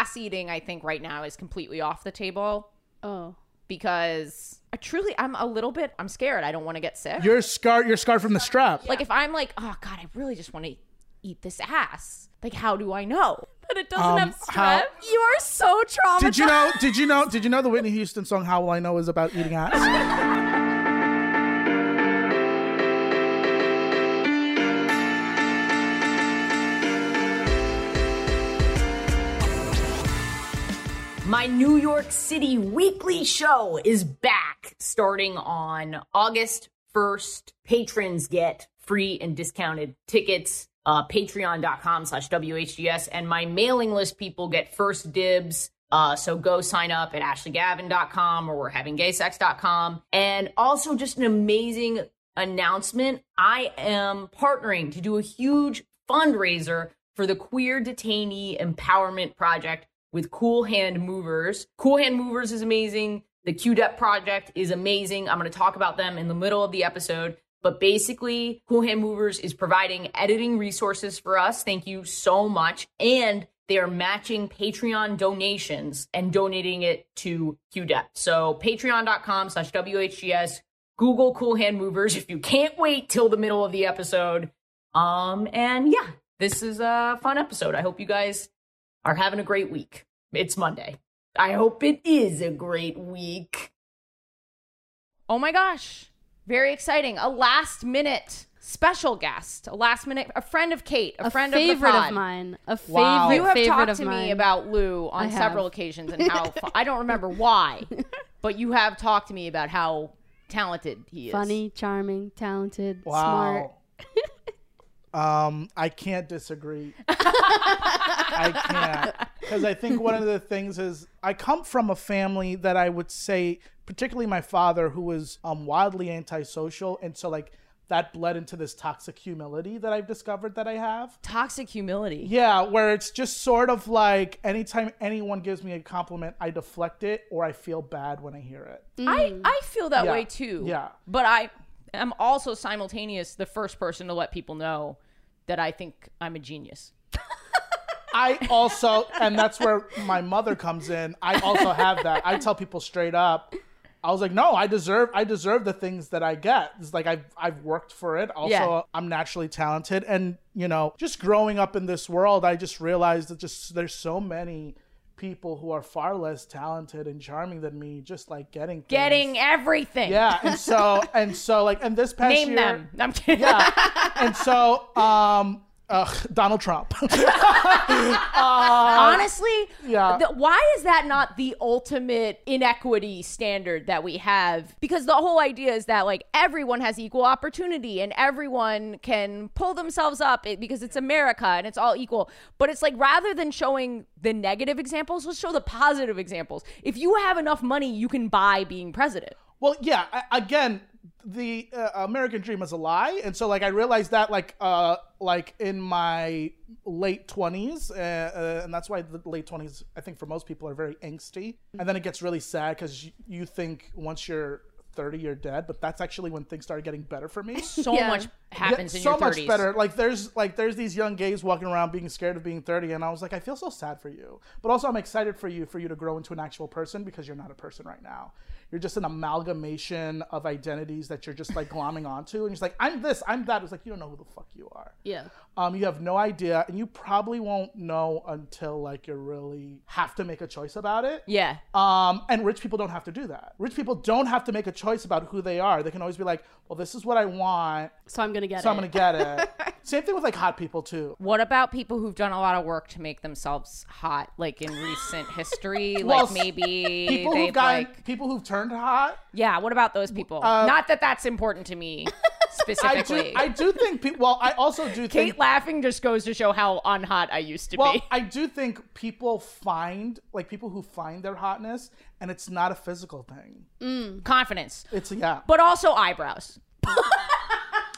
ass eating, I think right now is completely off the table Oh. because I truly, I'm a little bit, I'm scared. I don't want to get sick. You're scarred. You're scarred from the strap. like if I'm like, oh God, I really just want to eat this ass. Like, how do I know? But it doesn't Um, have how- You are so traumatized. Did you know? Did you know? Did you know the Whitney Houston song "How Will I Know" is about eating ass? My New York City weekly show is back starting on August 1st. Patrons get free and discounted tickets. Uh, Patreon.com slash WHGS. And my mailing list people get first dibs. Uh, so go sign up at ashleygavin.com or we're having gaysex.com. And also just an amazing announcement. I am partnering to do a huge fundraiser for the Queer Detainee Empowerment Project with Cool Hand Movers. Cool Hand Movers is amazing. The QDEP project is amazing. I'm going to talk about them in the middle of the episode. But basically, Cool Hand Movers is providing editing resources for us. Thank you so much. And they are matching Patreon donations and donating it to QDEP. So patreon.com slash WHGS. Google Cool Hand Movers if you can't wait till the middle of the episode. Um, and yeah, this is a fun episode. I hope you guys are having a great week. It's Monday. I hope it is a great week. Oh my gosh. Very exciting. A last minute special guest, a last minute, a friend of Kate, a, A friend favorite of the of, mine. A favorite Wow. You have favorite talked of to mine. me about Lou on I have. several occasions and how fu- I don't remember why, but you have talked to me about how talented he is. funny, charming, talented, Wow. smart. Um, I can't disagree. I can't because I think one of the things is I come from a family that I would say, particularly my father, who was um wildly antisocial, and so like that bled into this toxic humility that I've discovered that I have. Toxic humility. Yeah, where it's just sort of like anytime anyone gives me a compliment, I deflect it or I feel bad when I hear it. I, I feel that Yeah. way too. Yeah. But I am also simultaneous the first person to let people know that I think I'm a genius. I also, and that's where my mother comes in. I also have that. I tell people straight up. I was like, no, I deserve, I deserve the things that I get. It's like I've, I've worked for it. Also, Yeah. I'm naturally talented, and you know, just growing up in this world, I just realized that just there's so many people who are far less talented and charming than me, just like getting things. Getting everything. yeah, and so and so like, and this past Name year, them. I'm kidding. yeah, and so um, uh, Donald Trump. Honestly, yeah. the- why is that not the ultimate inequity standard that we have? Because the whole idea is that like everyone has equal opportunity and everyone can pull themselves up because it's America and it's all equal. But it's like rather than showing the negative examples, let's show the positive examples. If you have enough money, you can buy being president. Well, yeah. I, again, the uh, American dream is a lie, and so like I realized that like uh like in my late twenties, uh, uh, and that's why the late twenties I think for most people are very angsty, and then it gets really sad because you, you think once you're 30 you're dead. But that's actually when things started getting better for me. So Yeah. much happens Yeah, in so your 30s. much better. Like there's like there's these young gays walking around being scared of being 30 and i was like i feel so sad for you. But also i'm excited for you for you to grow into an actual person because you're not a person right now you're just an amalgamation of identities that you're just like glomming onto. And you're like i'm this i'm that. It's like you don't know who the fuck you are. Yeah. Um, you have no idea and you probably won't know until like you really have to make a choice about it Yeah. um, and rich people don't have to do that. Rich people don't have to make a choice about who they are. They can always be like, well, this is what I want, So I'm gonna get so it. So I'm going to get it. Same thing with like hot people too. What about people who've done a lot of work to make themselves hot, like in recent history? Well, like maybe People who've gotten, like, people who've turned hot. yeah. What about those people? Not that that's important to me Uh, I do. I do think people, well, I also do think, Kate laughing just goes to show how unhot I used to well, be. I do think people find, like people who find their hotness and it's not a physical thing. Confidence, It's, yeah. but also eyebrows.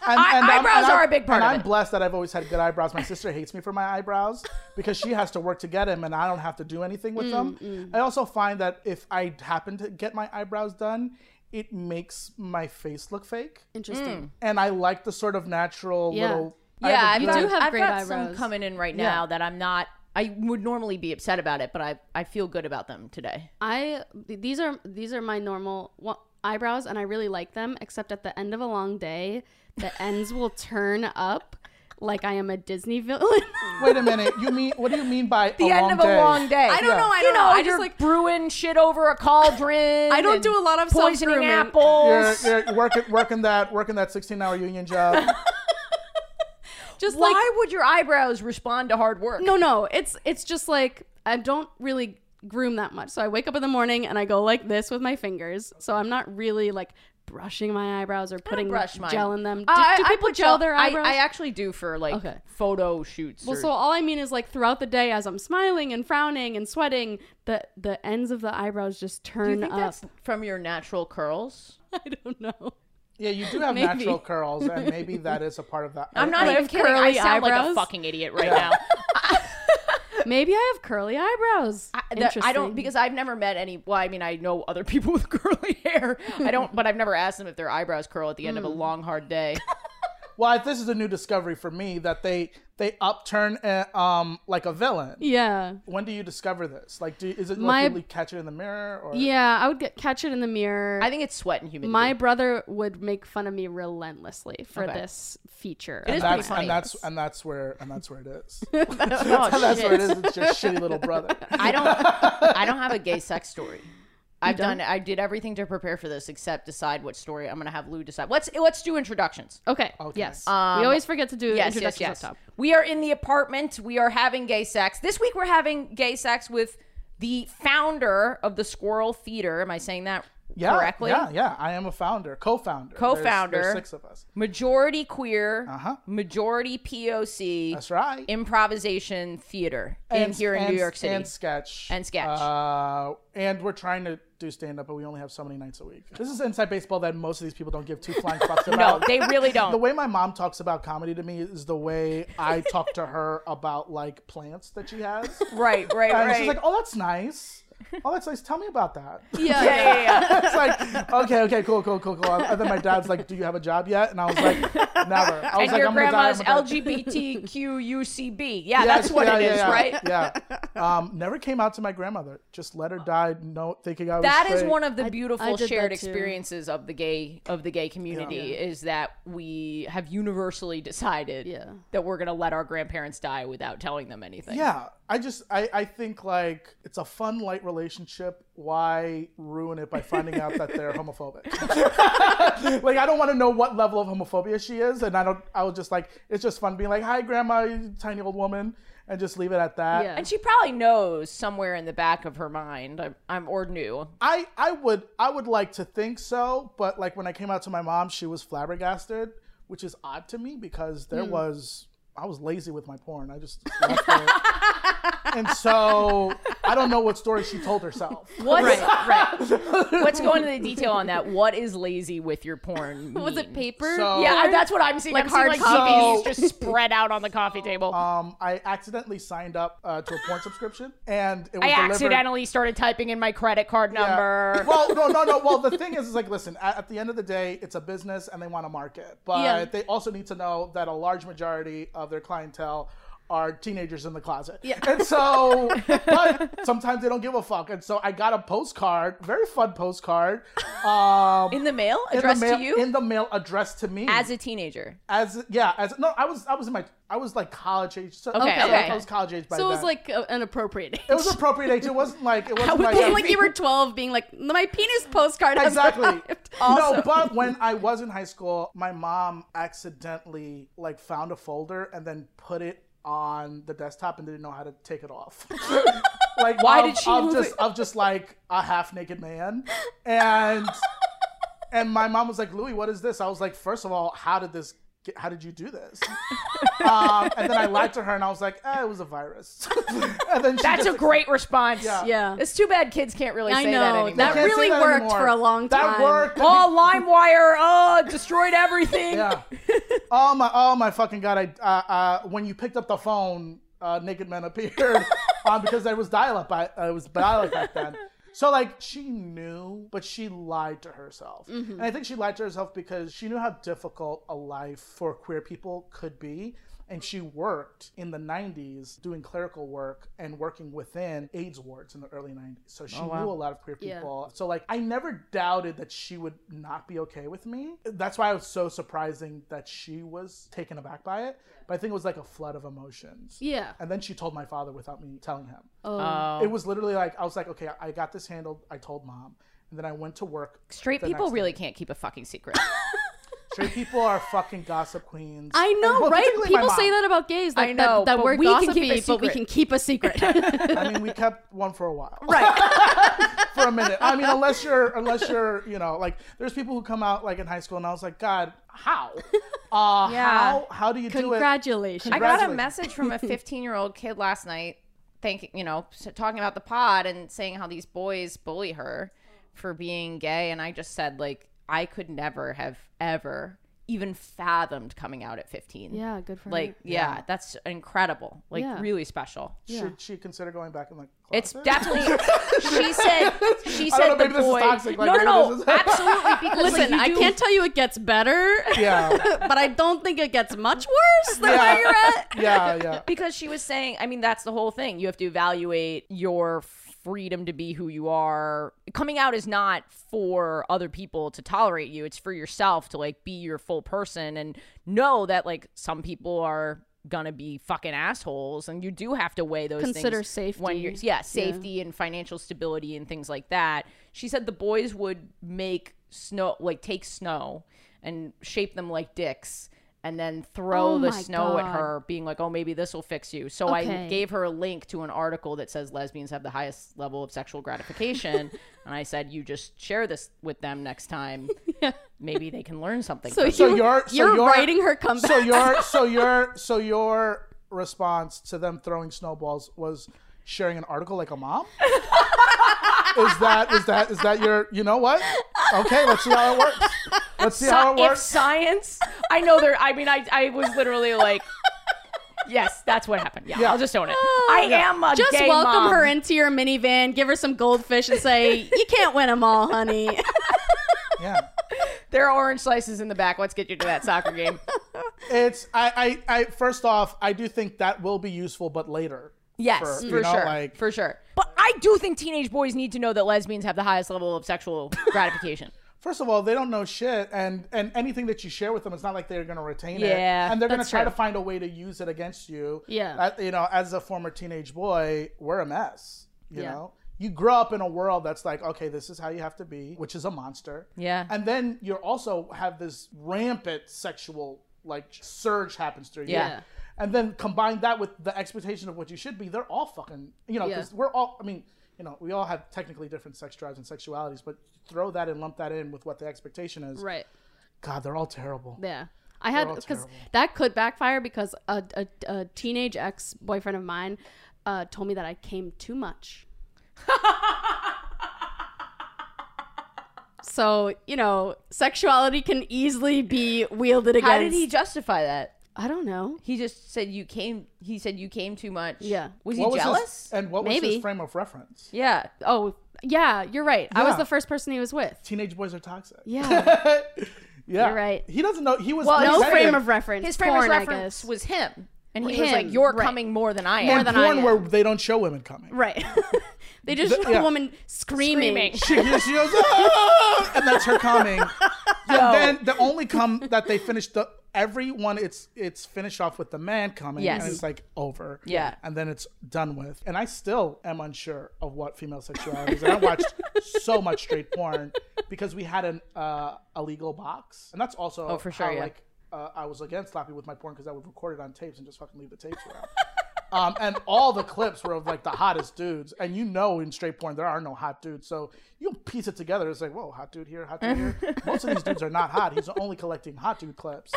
And, I'm- eyebrows I'm- are a big part of it. and I'm it. blessed that I've always had good eyebrows. My sister hates me for my eyebrows because she has to work to get them, and I don't have to do anything with Mm, them. I also find that if I happen to get my eyebrows done, it makes my face look fake, Interesting. Mm. and I like the sort of natural Yeah. little. I Yeah, have a I've You do have I've great got some eyebrows. coming in right Yeah. now that I'm not I would normally be upset about it, but I I feel good about them today. I these are these are my normal wa- eyebrows, and I really like them. Except at the end of a long day, the ends will turn up like I am a Disney villain. Wait a minute. You mean what do you mean by The a end long of day? a long day. I don't Yeah. know. I don't know, know. I you're just like brewing shit over a cauldron. I don't do a lot of poisoning self-grooming. apples. You're, you're working working that working that 16 hour union job. just Why like would your eyebrows respond to hard work? no, no. It's it's just like I don't really groom that much. So I wake up in the morning and I go like this with my fingers. So I'm not really like brushing my eyebrows or putting brush mine. gel in them. Do, Uh, I- do I people put gel their eyebrows? I, actually do for like Okay. photo shoots. Well, or- so all I mean is like throughout the day, as I'm smiling and frowning and sweating, the the ends of the eyebrows just do turn you think up. that's from your natural curls? I don't know. Yeah, you do have Maybe. natural curls, and maybe that is a part of that. I'm not I even have kidding. I curly sound like a fucking idiot right Yeah. now. Maybe I have curly eyebrows. I, that-. I don't because I've never met any. Well, I mean, I know other people with curly hair. I don't, but I've never asked them if their eyebrows curl at the end of a Hmm. long, hard day. Well, this is a new discovery for me that they they upturn uh, um like a villain. Yeah. When do you discover this? Like, do is it My- like you catch it in the mirror or? Yeah, I would get catch it in the mirror. I think it's sweat and humidity. My brother would make fun of me relentlessly for Okay. this feature. It is of That's, funny. and that's and that's where and that's where it is. oh, that's shit. where it is. It's just shitty little brother. I don't. I don't have a gay sex story. I've done. I did everything to prepare for this except decide what story I'm going to have Lou decide. Let's let's do introductions. Okay. Okay. Yes. Um, we always forget to do Yes, yes, yes. up top. We are in the apartment. We are having gay sex. This week we're having gay sex with the founder of the Squirrel Theater. Am I saying that Yeah, correctly? yeah, yeah. I am a founder, co-founder. Co-founder. There's, six of us. Majority queer, Uh-huh. majority POC, That's right. improvisation theater in here in and- New York City. and sketch And sketch. Uh, and we're trying to do stand up, but we only have so many nights a week. This is inside baseball that most of these people don't give two flying fucks about. no, they really don't. the way my mom talks about comedy to me is the way I talk to her about like plants that she has. right, right, And right. she's like, "Oh, that's nice. Oh, that's nice. Tell me about that." Yeah. yeah, yeah, yeah. it's like, okay, okay, cool, cool, cool, cool. And then my dad's like, "Do you have a job yet?" And I was like, "Never." I was and like, your "I'm gonna die, grandma's I'm. LGBTQUCB. Yeah, Yes, that's what yeah, it yeah, is, yeah, right? Yeah. Um, never came out to my grandmother. Just let her die. No, thinking I was. That is straight. one of the I beautiful shared experiences of the gay of the gay community is that we have universally decided Yeah. that we're gonna let our grandparents die without telling them anything. Yeah, I just I I think like it's a fun light relationship. Why ruin it by finding out that they're homophobic? like I don't want to know what level of homophobia she is, and I don't. I was just like, it's just fun being like, "Hi, grandma, you tiny old woman," and just leave it at that. Yeah. And she probably knows somewhere in the back of her mind, I'm, I'm or knew. I I would I would like to think so, but like when I came out to my mom, she was flabbergasted, which is odd to me because there hmm. was I was lazy with my porn. I just left it. and so I don't know what story she told herself. What's, right, right. Let's go into the detail on that. What is lazy with your porn? Was it paper? So- Yeah, that's what I'm seeing. Like I'm seeing hard like copy. CDs just spread out on the coffee table. Um, I accidentally signed up uh, to a porn subscription, and it was I delivered- accidentally started typing in my credit card Yeah. number. Well, no, no, no. Well, the thing is, is like, listen. At, at the end of the day, it's a business, and they want to market, but Yeah. they also need to know that a large majority of their clientele are teenagers in the closet. Yeah. And so, but sometimes they don't give a fuck, and so I got a postcard, very fun postcard, um, in the mail, in the addressed mail, to you in the mail, addressed to me as a teenager. as yeah, as no, I was, I was in my, I was like college age. So, Okay, so okay. I was college age by So it was then. like a, an appropriate age. It was appropriate age. It wasn't like it wasn't like, like you were 12 being like, my penis postcard has exactly. No, but when I was in high school, my mom accidentally like found a folder and then put it on the desktop and didn't know how to take it off. like Why did she move just it? of just like a half naked man and and my mom was like, Louis, what is this? I was like, first of all, how did this? Get, how did you do this? um, and then I lied to her and I was like, eh, it was a virus. and then she That's a great response. Yeah. Yeah. It's too bad kids can't really I say that know. anymore. That really that worked anymore. for a long time. That time. worked. Oh, LimeWire, oh, destroyed everything. Yeah. oh my, oh my fucking god! I uh, uh, when you picked up the phone, uh, naked men appeared um, because there was dial-up. I, uh, it was dial-up back then. So like she knew, but she lied to herself, mm-hmm. and I think she lied to herself because she knew how difficult a life for queer people could be. and she worked in the 90s doing clerical work and working within AIDS wards in the early 90s. So she oh, knew a lot of queer Yeah. people. So like I never doubted that she would not be okay with me. That's why it was so surprising that she was taken aback by it. But I think it was like a flood of emotions. Yeah. And then she told my father without me telling him. Oh. Oh. It was literally like I was like, okay, I got this handled. I told mom, and then I went to work. Straight people really day. can't keep a fucking secret. Straight people are fucking gossip queens. I know, well, right? People say that about gays. That, I know, that, that we're we can keep gossipy, a but we can keep a secret. I mean, we kept one for a while. right. for a minute. I mean, unless you're, unless you're, you know, like there's people who come out like in high school, and I was like, God, how? Uh, Yeah. how? How do you do it? Congratulations. I got a message from a 15 year old kid last night, thanking you know, talking about the pod and saying how these boys bully her for being gay, and I just said like I could never have ever even fathomed coming out at 15. yeah, good for me. Like her. yeah, that's incredible. Like Yeah. really special. Should she consider going back in the It's definitely. she said. She I said don't know, the maybe this is boy. toxic, like, no, no, no, absolutely. Because Listen, like, you I do- can't tell you it gets better, yeah, but I don't think it gets much worse than where you're at. yeah, yeah. because she was saying i mean that's the whole thing you have to evaluate your freedom to be who you are. Coming out is not for other people to tolerate you. It's for yourself to like be your full person and know that like some people are gonna be fucking assholes and you do have to weigh those Consider things when you're safety. yeah. safety and financial stability and things like that. She said the boys would make snow like take snow and shape them like dicks and then throw Oh the my snow at her being like oh maybe this will fix you. So i gave her a link to an article that says lesbians have the highest level of sexual gratification. And i said you just share this with them next time. Maybe they can learn something So, from So you, you're- so you're you're- writing her comeback. So your, so your, so your response to them throwing snowballs was sharing an article like a mom. Is that is that is that your? You know what? Okay, let's see how it works. Let's see how it if works. science i know there i mean i i was literally like yes that's what happened yeah, Yeah. i'll just own it oh. i am a Just gay welcome mom. her into your minivan, give her some goldfish, and say, "You can't win them all, honey." Yeah. there are orange slices in the back let's get you to that soccer game It's I, I I first off, I do think that will be useful, but later. Yes, For, for, know, sure. like- for sure. But I do think teenage boys need to know that lesbians have the highest level of sexual gratification. First of all, they don't know shit, and and anything that you share with them, it's not like they're gonna retain it. Yeah, and they're gonna that's try true. to find a way to use it against you. Yeah. Uh, you know, as a former teenage boy, we're a mess. You Yeah. know, you grow up in a world that's like, okay, this is how you have to be, which is a monster. Yeah. and then you also have this rampant sexual like surge happens through you. Yeah. And then combine that with the expectation of what you should be, they're all fucking, you know, Yeah. because we're all, I mean, you know, we all have technically different sex drives and sexualities, but throw that and lump that in with what the expectation is. right. God, they're all terrible. Yeah. I had because that could backfire because a, a, a teenage ex boyfriend of mine uh, told me that I came too much. so you know, sexuality can easily be wielded against. How did he justify that? I don't know. He just said you came. He said you came too much. Yeah. Was he What was his- jealous? and what was Maybe. his frame of reference? yeah. Oh, yeah, you're right. I was Yeah. the first person he was with. Teenage boys are toxic. Yeah. yeah, You're right. He doesn't know. He was Well, no His frame of reference. His frame porn, of I reference guess. was him, and he was like, "You're right. coming more than I More am." than porn I where they don't show women coming. right. they just The- show yeah. a woman screaming. Screaming. She, she goes, "Ah!" and that's her coming. And then the only come that they finished the everyone it's it's finished off with the man coming Yes. and it's like over. Yeah. And then it's done with. And I still am unsure of what female sexuality is. And I watched so much straight porn because we had an uh, illegal box. And that's also Oh, for sure, how, yeah. like uh, I was against sloppy with my porn because I would record it on tapes and just fucking leave the tapes around. Um, and all the clips were of like the hottest dudes, and you know in straight porn there are no hot dudes, so you piece it together. It's like, whoa, hot dude here, hot dude here. Most of these dudes are not hot. He's only collecting hot dude clips.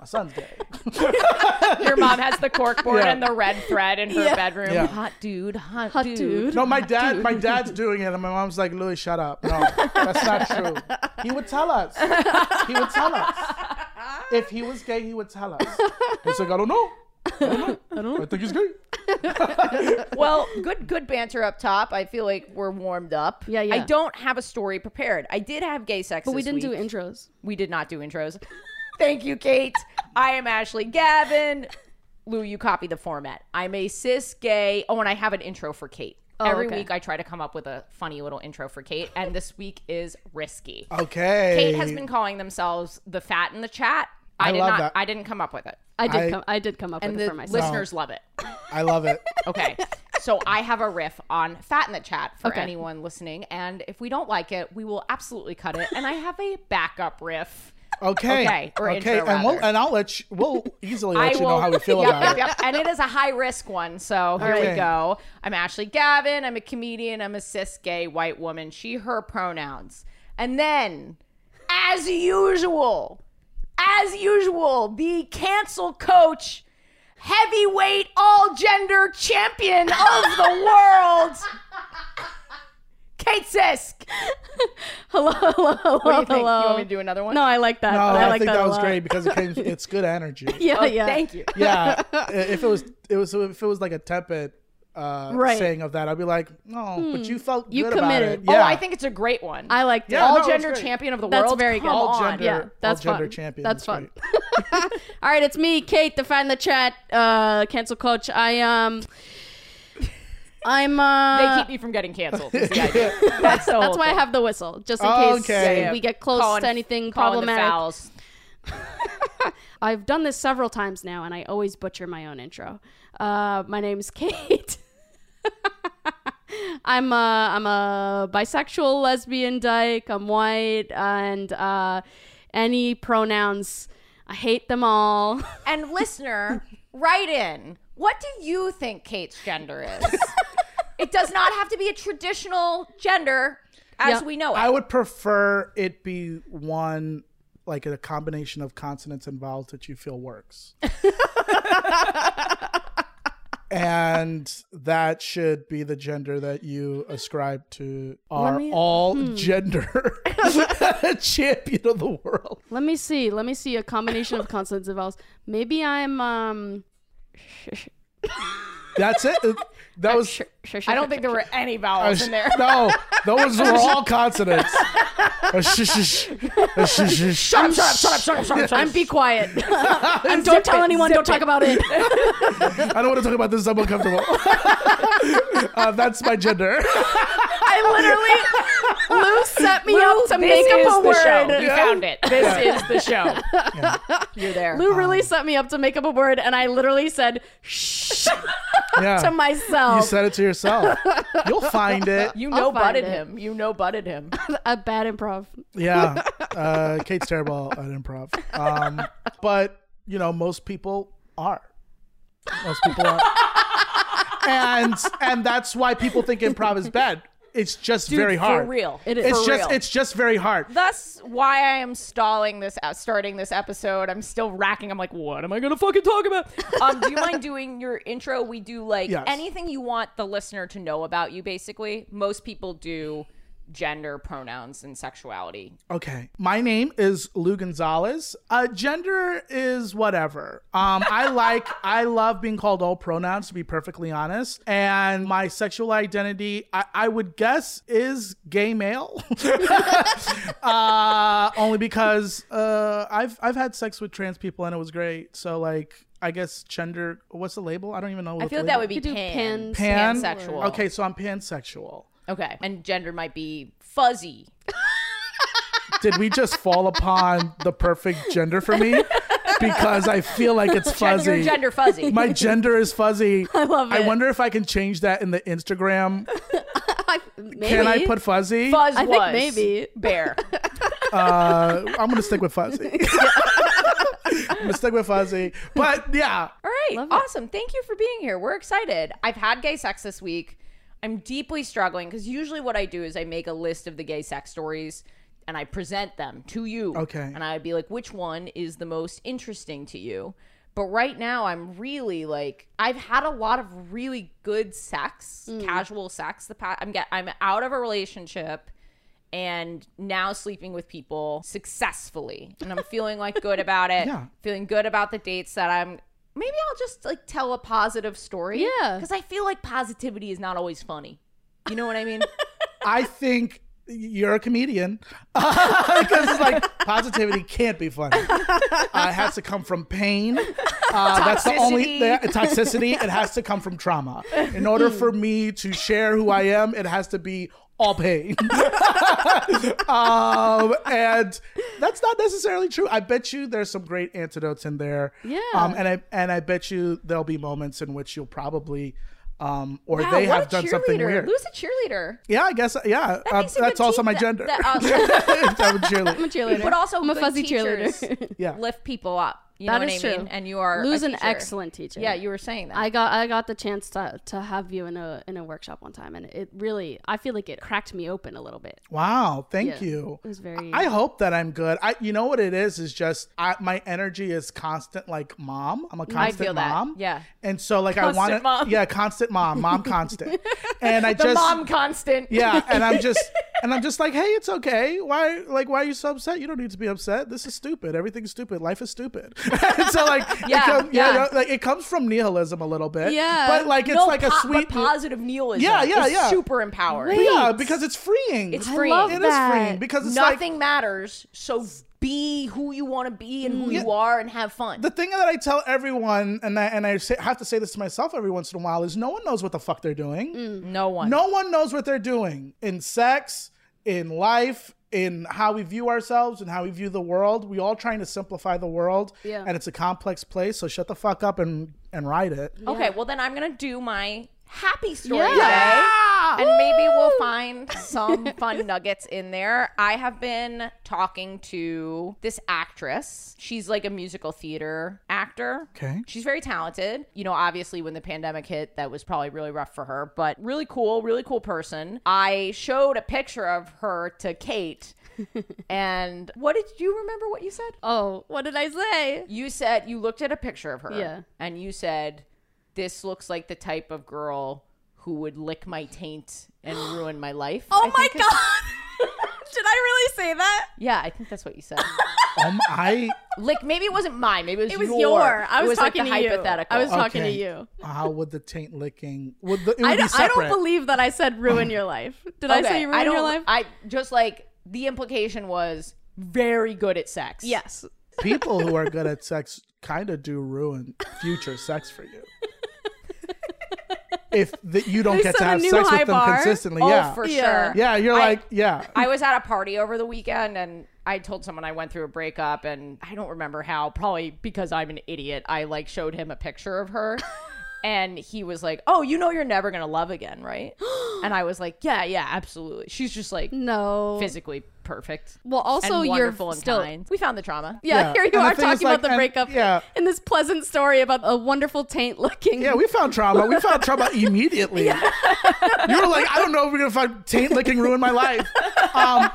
My son's gay. Your mom has the corkboard Yeah. and the red thread in her Yeah. bedroom. Yeah. Hot dude, hot, Hot dude. dude. No, my dad, my dad's doing it, and my mom's like, Louis, shut up. No, that's not true. He would tell us. He would tell us. If he was gay, he would tell us. He's like, I don't know. I don't know. I don't know. I think he's gay. Well, good good banter up top. I feel like we're warmed up. Yeah, yeah. I don't have a story prepared. I did have gay sex, But we this didn't do intros. we did not do intros. Thank you, Kate. I am Ashley Gavin. Lou, you copy the format. I'm a cis gay. Oh, and I have an intro for Kate. Oh, Every okay. week I try to come up with a funny little intro for Kate, and this week is risky. Okay. Kate has been calling themselves the fat in the chat. I, I did love not. that. I didn't come up with it, I did I- come. I did come up and with it for myself. listeners love it. I love it. Okay, so I have a riff on fat in the chat for Okay. anyone listening, and if we don't like it, we will absolutely cut it. And I have a backup riff. Okay. Okay, or okay. intro, and we'll and I'll let you. We'll easily I let you will, know how we feel yep, about yep, it. And it is a high risk one. So here Okay. we go. I'm Ashley Gavin. I'm a comedian. I'm a cis gay white woman. She, her pronouns. And then, as usual, as usual, the cancel coach, heavyweight all gender champion of the world, Kate Sisk. hello, hello, hello, What do you think? hello. You want me to do another one? No, I like that. No, I I, like think that, a was great because it came, it's good energy. Yeah, Oh, yeah. Thank you. yeah. If it was, it was, if it was like a tepid uh, Right. saying of that, I'd be like, no, but you felt You good about committed. it. Oh, Yeah. I think it's a great one. I like it. Yeah, all no, gender champion of the That's world. very good. all gender, Yeah, that's all gender champion. That's That's fun. All right, it's me, Kate, the fan in the chat, uh, cancel coach. I um, I'm uh, They keep me from getting canceled. is the idea. That's the that's why I have the whistle, just in Oh, case okay. we get close Calling- to anything calling the problematic. fouls. I've done this several times now, and I always butcher my own intro. Uh, my name's Kate. I'm a I'm a bisexual, lesbian, dyke. I'm white, and uh, any pronouns. I hate them all. And listener, write in. What do you think Kate's gender is? it does not have to be a traditional gender as Yeah. we know it. I would prefer it be one like a combination of consonants and vowels that you feel works. and that should be the gender that you ascribe to our me- all gender champion of the world. Let me see. Let me see a combination of consonants and vowels. Maybe I'm um. That's it. That was sh- sh- sh- I don't think there were any vowels in there. no. Those were all consonants. Shut up, shut up, shut up, shut up, shut up, shut up. I'm be quiet. and don't tell it, anyone. zip Don't talk it. about it. I don't want to talk about this. I'm uncomfortable. uh, that's my gender. I literally, Lou set me Lou, up to this make is up a the show. word. You found it. This is the show. You're there. Lou really set me up to make up a word, and I literally said shh Yeah. to myself. You said it to yourself. You'll find it. You I'll know butted him. You know butted him. a bad improv. Yeah. Uh, Kate's terrible at improv. Um, but, you know, most people are. Most people are. And and that's why people think improv is bad. It's just Dude, very hard. For real. It is. It's For just real. it's just very hard. Thus, why I am stalling this, uh, starting this episode. I'm still racking. I'm like, what am I gonna fucking talk about? Um, do you mind doing your intro? We do like Yes. anything you want the listener to know about you. Basically, most people do gender, pronouns, and sexuality. Okay. My name is Lou Gonzalez. Uh, gender is whatever. Um, I like, I love being called all pronouns, to be perfectly honest. And my sexual identity, I, I would guess, is gay male. uh, only because uh, I've, I've had sex with trans people and it was great. So, like, I guess gender, what's the label? I don't even know. I feel the like that would be You could do pan, pan- Pan? pansexual. Okay, so I'm pansexual. Okay, and gender might be fuzzy. Did we just fall upon the perfect gender for me? Because I feel like it's fuzzy. Gender, gender fuzzy. My gender is fuzzy. I love it. I wonder if I can change that in the Instagram. Maybe. Can I put fuzzy? Fuzz I think was maybe. bear. Uh, I'm gonna stick with fuzzy. I'm gonna stick with fuzzy. But yeah, All right, Love it. awesome. Thank you for being here. We're excited. I've had gay sex this week. I'm deeply struggling because usually what I do is I make a list of the gay sex stories and I present them to you. Okay. And I'd be like, which one is the most interesting to you? But right now, I'm really like, I've had a lot of really good sex, Mm. casual sex. The past, I'm get, I'm out of a relationship and now sleeping with people successfully and i'm feeling like good about it Yeah. feeling good about the dates that i'm maybe i'll just like tell a positive story Yeah. because i feel like positivity is not always funny you know what i mean I think you're a comedian because it's like positivity can't be funny. Uh, it has to come from pain. Uh, that's the only Toxicity. the, toxicity. It has to come from trauma. In order for me to share who I am, it has to be all pain. um, and that's not necessarily true. I bet you there's some great antidotes in there. Yeah. Um, and I and I bet you there'll be moments in which you'll probably. Um, or Wow, they have done something cheerleader. weird. Lou's a cheerleader. Yeah, I guess. Yeah, uh, makes that's also my gender. that- uh, I'm a cheerleader. I'm a cheerleader. But also I'm a fuzzy cheerleader. Yeah. lift people up. You That know is what I mean? true. And you are Lou's a an excellent teacher. Yeah, you were saying that. I got I got the chance to to have you in a in a workshop one time, and it really I feel like it cracked me open a little bit. Wow, thank Yeah. you. It was very. I hope that I'm good. I, you know what it is is just I, my energy is constant, like mom. I'm a constant feel that. mom. Yeah. and so like I want to, mom. yeah, constant mom, mom constant, and I the just mom constant. yeah, and I'm just and I'm just like, hey, it's okay. Why like why are you so upset? You don't need to be upset. This is stupid. Everything's stupid. Life is stupid. And so like Yeah, it come- yeah. you know, like it comes from nihilism a little bit. Yeah. but like it's no, like a sweet. but positive nihilism. Yeah, yeah, yeah. Super empowering. Wait. yeah, because it's freeing. It's I freeing. love It is that. freeing because it's like Nothing matters. So be who you want to be and who Yeah. you are and have fun. the thing that I tell everyone, and I, and I say, have to say this to myself every once in a while, is no one knows what the fuck they're doing. Mm. no one. No one knows what they're doing in sex, in life, in how we view ourselves, and how we view the world. We all trying to simplify the world, Yeah. and it's a complex place. So shut the fuck up and and ride it. Okay, well then I'm gonna do my happy story Yeah. today. Yeah! And maybe we'll find some fun nuggets in there. I have been talking to this actress. She's like a musical theater actor. Okay. She's very talented. You know, obviously when the pandemic hit, that was probably really rough for her, but really cool, really cool person. I showed a picture of her to Kate. and what did you remember what you said? oh, what did I say? You said you looked at a picture of her. Yeah. And you said, This looks like the type of girl who would lick my taint and ruin my life. Oh I my think god! Did I really say that? Yeah, I think that's what you said. Um, I Lick maybe it wasn't mine, maybe it was It was your. your. I It was, was like talking the to you. hypothetical. I was talking to you. how would the taint licking? Would the, it would I don't, I don't believe that I said ruin your life. Did I say you ruin don't, your life? I just like the implication was very good at sex. yes. People who are good at sex kind of do ruin future sex for you. If the, you don't get to have sex with them bar. consistently, Oh, yeah, for Yeah. sure. yeah, you're I- like, yeah, I was at a party over the weekend and I told someone I went through a breakup and I don't remember how, probably because I'm an idiot. I like showed him a picture of her and he was like, "Oh, you know you're never going to love again, right?" and I was like, "Yeah, yeah, absolutely." She's just like No. physically perfect. Well, also and you're wonderful and still. kind. We found the trauma. Yeah, Yeah. here you And are thing is, talking like, about the and- breakup. yeah. In this pleasant story about a wonderful taint looking. yeah. We found trauma. We found trauma immediately. You were like, I don't know if we're gonna find taint licking ruin my life. Um,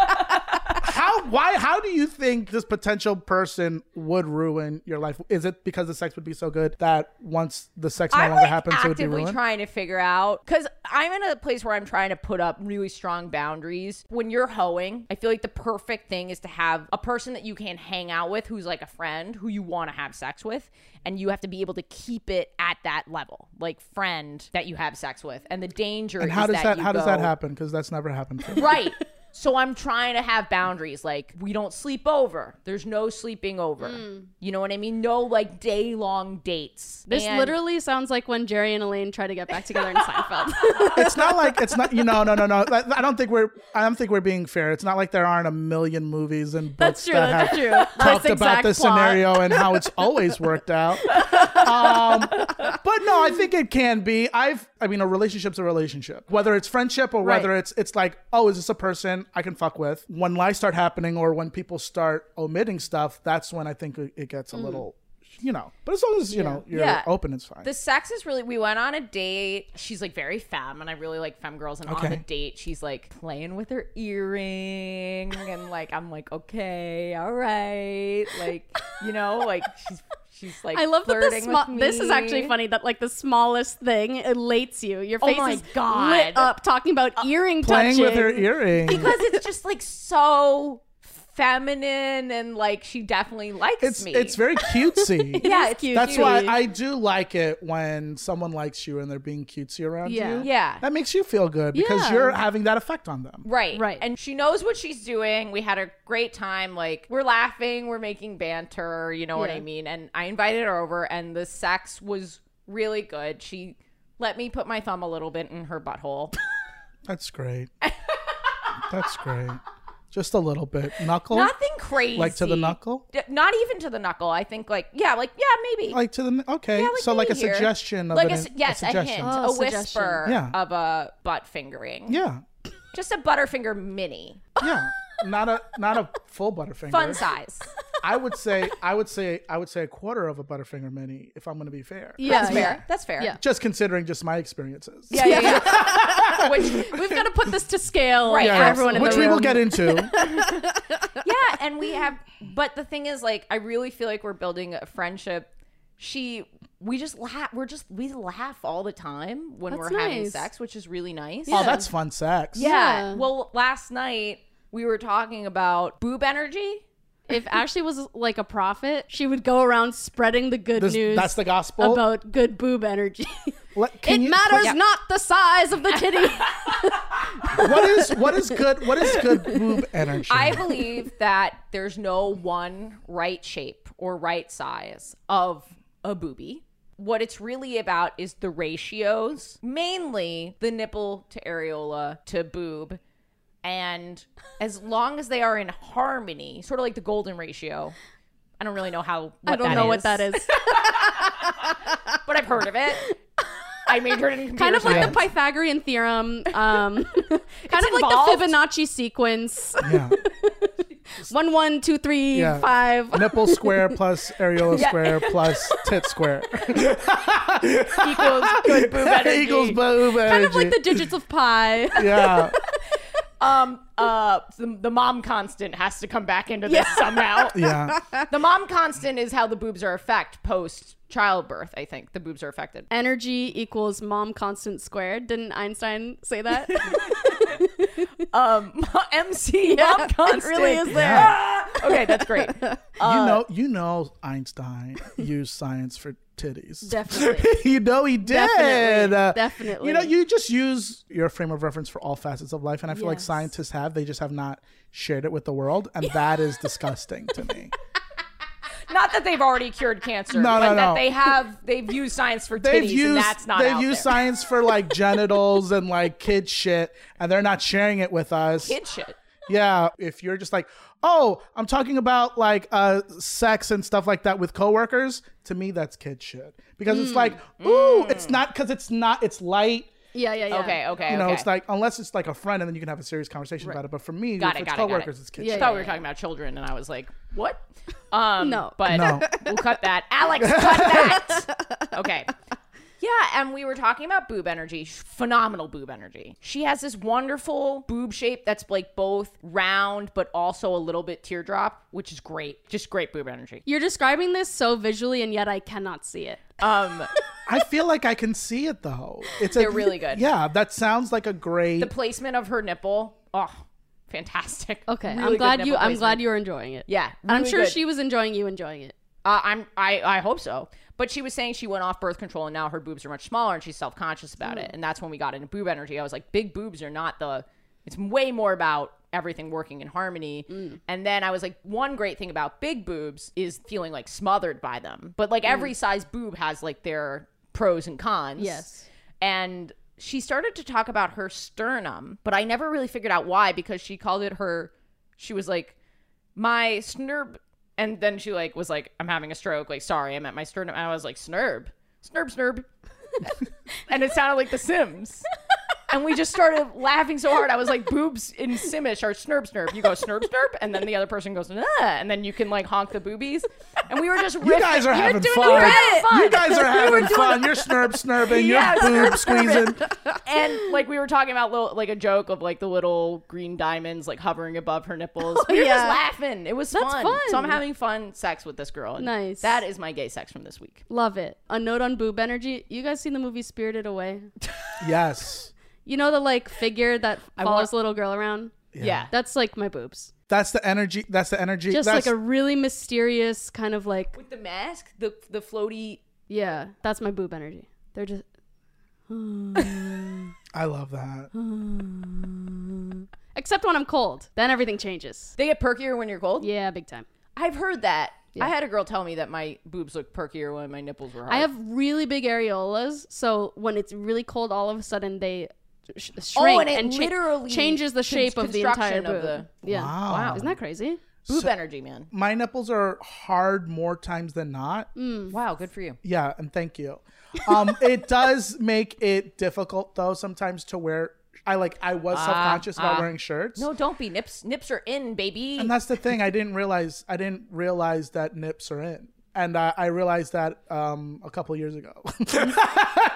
how? Why? How do you think this potential person would ruin your life? Is it because the sex would be so good that once the sex no I'm longer like happens, it would be ruined? trying to figure out because I'm in a place where I'm trying to put up really strong boundaries. When you're hoeing, I feel like the perfect thing is to have a person that you can hang out with who's like a friend who you want to have sex with, and you have to be able to keep it at that level, like friend that you have sex with. And the danger and how is does that? you How does that happen? Because that's never happened. To. Right. So I'm trying to have boundaries. Like we don't sleep over. There's no sleeping over. You know what I mean? No like day long dates. This And- literally sounds like when Jerry and Elaine try to get back together in Seinfeld. it's not like it's not you know no no no I I don't think we're I don't think we're being fair. It's not like there aren't a million movies and books That's true. that That's have true. talked This about exact this plot. scenario and how it's always worked out. Um, but no, I think it can be. I've I mean a relationship's a relationship. Whether it's friendship or whether Right. it's it's like, oh, is this a person I can fuck with? When lies start happening or when people start omitting stuff, that's when I think it it gets a little you know. But as long as, you know, you're Mm. Yeah. open, it's fine. The sex is really. We went on a date. She's like very femme, and I really like femme girls. And on the date, she's like playing with her earring, and like I'm like, okay, all right, like you know, like she's she's like. I love that the flirting small. with This is actually funny that like the smallest thing elates you. Your Oh face my is God. lit up talking about uh, earring Playing touching. with her earring. because it's just like so feminine and like she definitely likes It's me. it's very cutesy. yeah, it's cute. That's why I do like it when someone likes you and they're being cutesy around Yeah. you. Yeah. That makes you feel good because Yeah. you're having that effect on them. Right. Right. And she knows what she's doing. We had a great time. Like, we're laughing, we're making banter, you know what I mean? And I invited her over, and the sex was really good. She let me put my thumb a little bit in her butthole. That's great. That's great. Just a little bit. Knuckle? Nothing crazy. Like to the knuckle? D- Not even to the knuckle. I think, like, yeah, like, yeah, maybe. Like to the okay. Yeah, like so like a here. suggestion of like an, a, s- yes, a, suggestion. hint, Oh, a suggestion. whisper Yeah. of a butt fingering. Yeah. Just a Butterfinger mini. Yeah. not a not a full butterfinger. Fun size. I would say I would say I would say a quarter of a butterfinger mini if I'm going to be fair. Yeah, That's yeah. fair. That's fair. Yeah. Just considering just my experiences. Yeah, yeah, yeah. Which We've got to put this to scale Right, for Yeah, everyone in which the we will get into. yeah, and we have but the thing is like I really feel like we're building a friendship. She we just laugh we're just we laugh all the time when That's we're having sex, which is really nice. Oh, that's fun sex. Yeah. Yeah. Well, last night we were talking about boob energy. If Ashley was like a prophet, she would go around spreading the good This- news that's the gospel. about good boob energy. Let- it can you- matters Yeah. not the size of the titty. what is what is good what is good boob energy? I believe that there's no one right shape or right size of a boobie. What it's really about is the ratios, mainly the nipple to areola to boob. And as long as they are in harmony, sort of like the golden ratio. I don't really know how. What I don't that know is, what that is. but I've heard of it. I majored in computer kind of like the Pythagorean theorem. Um, kind of like the Fibonacci sequence. yeah. One, one, two, three, Yeah. five Nipple square plus areola Yeah. square plus tit square equals good boob energy. equals boob energy. Kind of like the digits of pi. yeah. Um uh the, the mom constant has to come back into this somehow Yeah. the mom constant is how the boobs are affect post childbirth i think the boobs are affected Energy equals mom constant squared. Didn't Einstein say that? um mc mom it constant really is there. Yeah. okay that's great you know you know Einstein used science for titties. Definitely. you know he did. Definitely. Uh, Definitely. You know, you just use your frame of reference for all facets of life, and I feel like scientists have. They just have not shared it with the world, and that is disgusting to me. not that they've already cured cancer No, but no, that no. they have they've used science for titties used and that's not they've used there. science for like genitals and like kid shit, and they're not sharing it with us. kid shit Yeah, if you're just like, oh, I'm talking about like uh sex and stuff like that with coworkers, to me that's kid shit because it's like, ooh, it's not because it's not, it's light. yeah, yeah, yeah. okay okay You know, okay. it's like unless it's like a friend and then you can have a serious conversation about it. But for me, Got if it, it's got it, got it. coworkers, it's kid Yeah, I shit. thought we were talking about children, and I was like, "What?" Um, No. but No. we'll cut that. Alex, cut that. okay. Yeah, and we were talking about boob energy. Phenomenal boob energy. She has this wonderful boob shape that's like both round but also a little bit teardrop, which is great. Just great boob energy. You're describing this so visually, and yet I cannot see it. Um, I feel like I can see it though. It's They're really good. Yeah, that sounds like a great. the placement of her nipple, oh, fantastic. Okay, Really I'm glad you. nipple I'm placement. glad you were enjoying it. Yeah, And I'm sure good. she was enjoying you enjoying it. Uh, I'm I I hope so. But she was saying she went off birth control and now her boobs are much smaller and she's self conscious about it. Hmm. And that's when we got into boob energy. I was like, big boobs are not the. It's way more about everything working in harmony. Hmm. And then I was like, one great thing about big boobs is feeling like smothered by them. But like every hmm. size boob has like their pros and cons. Yes. And she started to talk about her sternum, but I never really figured out why because she called it her. She was like, my snurb and then she like was like i'm having a stroke. Like sorry I'm at my sternum. And i was like snurb. Snurb snurb. And it sounded like the sims and we just started laughing so hard i was like boobs in Simlish are snurb snurb you go snurb snurb and then the other person goes nah, and then you can like honk the boobies and we were just you guys are having fun. we were having fun. You guys are having doing fun. You're snurb snurbing. Yeah, you're boob squeezing. and like we were talking about little, like a joke of like the little green diamonds like hovering above her nipples. Oh, we were yeah. just laughing. It was That's fun. fun. So I'm having fun sex with this girl. and Nice. That is my gay sex from this week. Love it. A note on boob energy. You guys seen the movie Spirited Away? Yes. You know the like figure that I follows want- the little girl around? Yeah. That's like my boobs. That's the energy. That's the energy. Just that's, like a really mysterious kind of like With the mask, the the floaty. yeah, that's my boob energy. They're just I love that. except when I'm cold. Then everything changes. They get perkier when you're cold. Yeah, big time. I've heard that. Yeah. I had a girl tell me that my boobs look perkier when my nipples were hard. I have really big areolas, so when it's really cold, all of a sudden they sh- shrink Oh, and it cha- literally changes the shape of the entire construction boob. of the- yeah, Wow. Wow. isn't that crazy? boob energy, man. My nipples are hard more times than not. Wow, good for you. Yeah, and thank you. Um, it does make it difficult though sometimes to wear. I like. I was self conscious about ah. wearing shirts. No, don't be nips. Nips are in, baby. And that's the thing. I didn't realize. I didn't realize that nips are in, and uh, I realized that um, a couple years ago.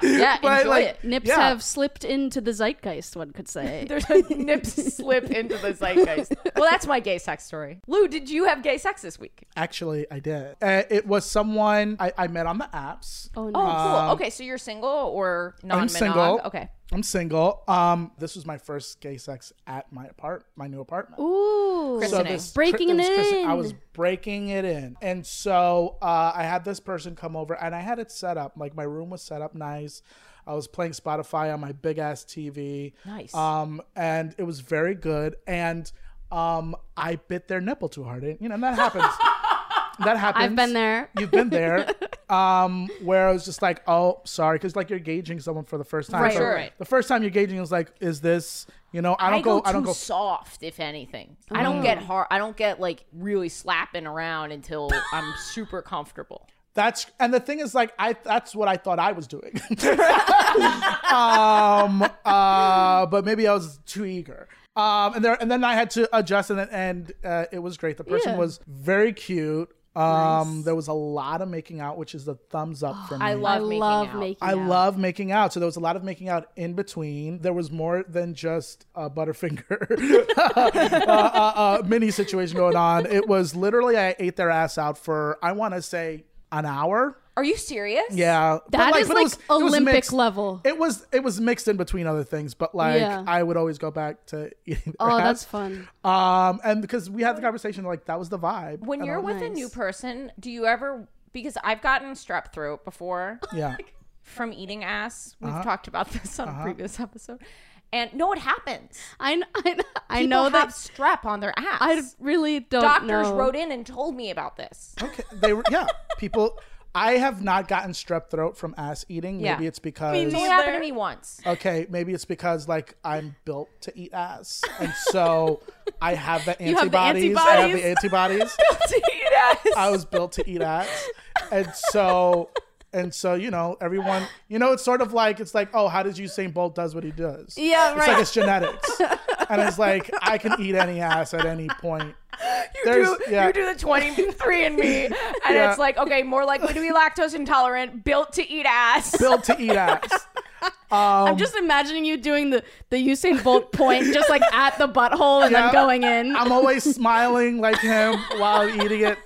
yeah, but, enjoy like, it. Nips Yeah. have slipped into the zeitgeist, one could say. There's a nips slip into the zeitgeist. Well, that's my gay sex story. Lou, did you have gay sex this week? Actually, I did. Uh, it was someone I, I met on the apps. oh Oh, no. cool. okay, so you're single or non I'm single. Okay. I'm single. Um, this was my first gay sex at my apart, my new apartment. Ooh. Christening. Breaking it it christen- I was breaking it in, and so uh, I had this person come over, and I had it set up like my room was set up nice. I was playing Spotify on my big ass TV. Nice. Um, and it was very good. And um, I bit their nipple too hard. And, you know, and that happens. that happens. I've been there. You've been there. Um, where I was just like, oh, sorry, because like you're gauging someone for the first time. Right, So right. The first time you're gauging is like, is this? You know, I don't go. too I don't go. soft, if anything. I don't get hard. I don't get like really slapping around until I'm super comfortable. That's and the thing is like I that's what I thought I was doing. um uh but maybe I was too eager. Um and there and then I had to adjust and and uh, it was great. The person Yeah. was very cute. Um there was a lot of making out, which is a thumbs up for me. I I love making love out. making I out. love making out. So there was a lot of making out in between. There was more than just a Butterfinger uh, uh, uh, mini situation going on. It was literally I ate their ass out for I want to say an hour. Are you serious? Yeah, but, That is but like it was- it was Olympic mixed. level. It was it was mixed in between other things, but like Yeah. I would always go back to eating. Oh, their that's fun. Um, and because we had the conversation, like that was the vibe. When you're I- with a new person, do you ever? Because I've gotten strep throat before yeah, from eating ass. We've Uh-huh. talked about this on a previous episode. And no, it happens. I, I, I know have that. strep on their ass. I really don't Doctors know. wrote in and told me about this. okay, they were yeah. People, I have not gotten strep throat from ass eating. Yeah. Maybe it's because It only happened to me once. okay, maybe it's because like I'm built to eat ass, and so I have the You have the antibodies. I have the antibodies. antibodies. to eat ass. I was built to eat ass, and so and so you know everyone you know it's sort of like it's like oh how does Usain Bolt does what he does Yeah, it's right. like it's genetics and it's like I can eat any ass at any point You There's- do, yeah. you do the 23 and me, and Yeah. it's like, okay, more likely to be lactose intolerant, built to eat ass. built to eat ass I'm just imagining you doing the, the Usain Bolt point just like at the butthole and Yeah. then going in. I'm always smiling like him while eating it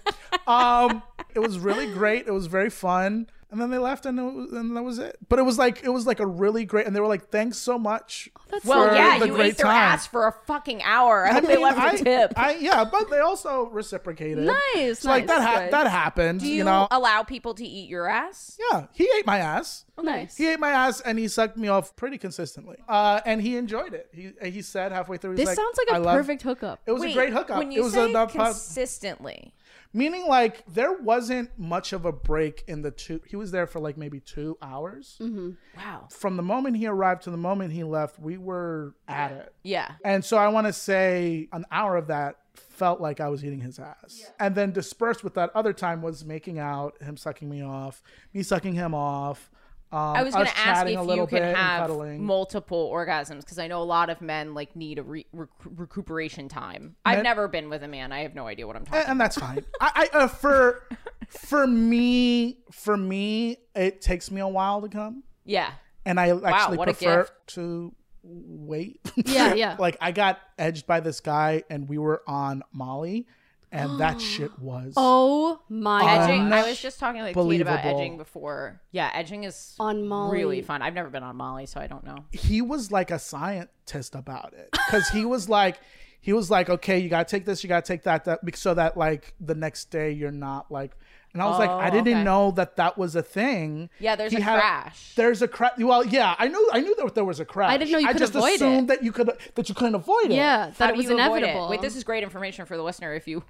um it was really great it was very fun and then they left and, it was, and that was it but it was like it was like a really great and they were like thanks so much well, for yeah, you great ate their time. ass for a fucking hour. I, hope they left I, a tip. I, yeah, but they also reciprocated. Nice, So, like nice. that. Ha- that happened. do you, you, know. allow people to eat your ass? yeah, he ate my ass. nice. He ate my ass and he sucked me off pretty consistently. Uh, and he enjoyed it. He he said halfway through, This like, sounds like a "I love-" perfect hookup. It was a great hookup. When you it was say consistently, meaning like there wasn't much of a break in the two. He was there for like maybe two hours. Mm-hmm. wow. From the moment he arrived to the moment he left, we were at it. Yeah. And so I want to say an hour of that felt like I was eating his ass. And then dispersed with that other time was making out, him sucking me off, me sucking him off. Um, I was going to ask if you can have multiple orgasms because I know a lot of men like need a re- rec- recuperation time. I've never been with a man. I have no idea what I'm talking. and, and that's fine. I, I uh, for for me for me it takes me a while to come, Yeah. and I actually a prefer to wait. Yeah, yeah. like I got edged by this guy, and we were on Molly. And that shit was Oh my Edging. I was just talking like Kate about Unbelievable. edging before. Yeah, edging is On Molly. really fun. I've never been on Molly, so I don't know. he was like a scientist about it because he was like he was like okay you gotta take this you gotta take that that so that like the next day you're not like and i was like Oh, i didn't okay. know that that was a thing Yeah, there's He a had- crash. there's a crash well yeah i knew i knew that there was a crash I didn't know you i could just avoid it. assumed that you could that you couldn't avoid it yeah, How that it do was you avoid inevitable. Wait, this is great information for the listener if you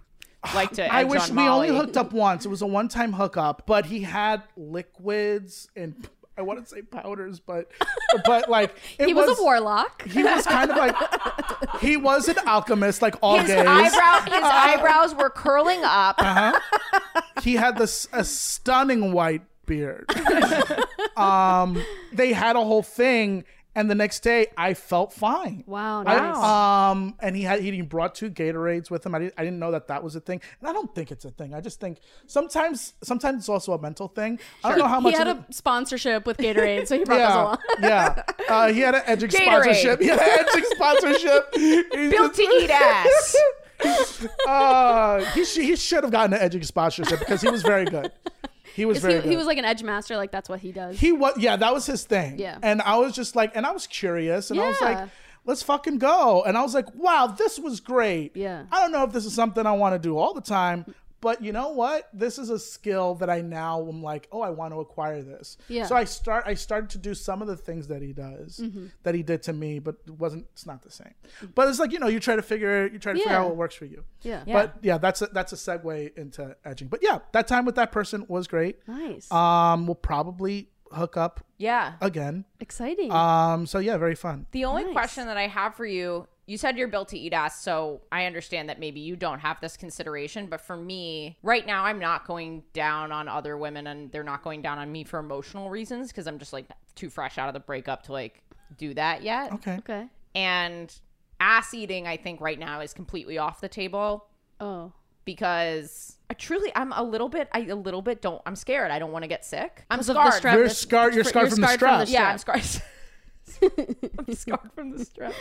like to. I wish we only hooked up once. It was a one-time hookup, but he had liquids and I want to say powders, but but like it he was, a warlock. He was kind of like he was an alchemist, like all His gays. eyebrow, his eyebrows were curling up. Uh-huh. he had this a stunning white beard. um, they had a whole thing, and the next day I felt fine. Wow, I- nice. um, and he had he brought two Gatorades with him. I didn't I didn't know that that was a thing, and I don't think it's a thing. I just think sometimes sometimes it's also a mental thing. I don't know how much he had a sponsorship with Gatorade, so he brought those yeah, along. yeah. Uh, he had an edging sponsorship. He had an edging sponsorship. Built to eat ass. Uh, he, sh- he should have gotten an edging sponsorship because he was very good. He was very he, he was like an edge master, like that's what he does. He was, yeah, that was his thing. Yeah. And I was just like, and I was curious, and I was like, let's fucking go. And I was like, wow, this was great. Yeah. I don't know if this is something I want to do all the time, but you know what? This is a skill that I now am like, oh, I want to acquire this. Yeah. So I start, I started to do some of the things that he does, Mm-hmm. that he did to me, but it wasn't. It's not the same. But it's like you know, you try to figure, you try to figure Yeah. out what works for you. yeah. But yeah, that's a, that's a segue into edging. But yeah, that time with that person was great. Nice. Um, we'll probably hook up Yeah. again. Exciting. Um, so yeah, very fun. The only Nice. question that I have for you, you said you're built to eat ass, so I understand that maybe you don't have this consideration. But for me, right now, I'm not going down on other women, and they're not going down on me for emotional reasons because I'm just like too fresh out of the breakup to like do that yet. Okay. okay. And ass eating, I think right now is completely off the table Oh. because I truly, I'm a little bit, I a little bit don't, I'm scared. I don't want to get sick. I'm 'Cause of scarred. the strep. You're scarred. You're scarred you're from the scarred from the stress. Yeah, I'm scarred. I'm scarred from the strep.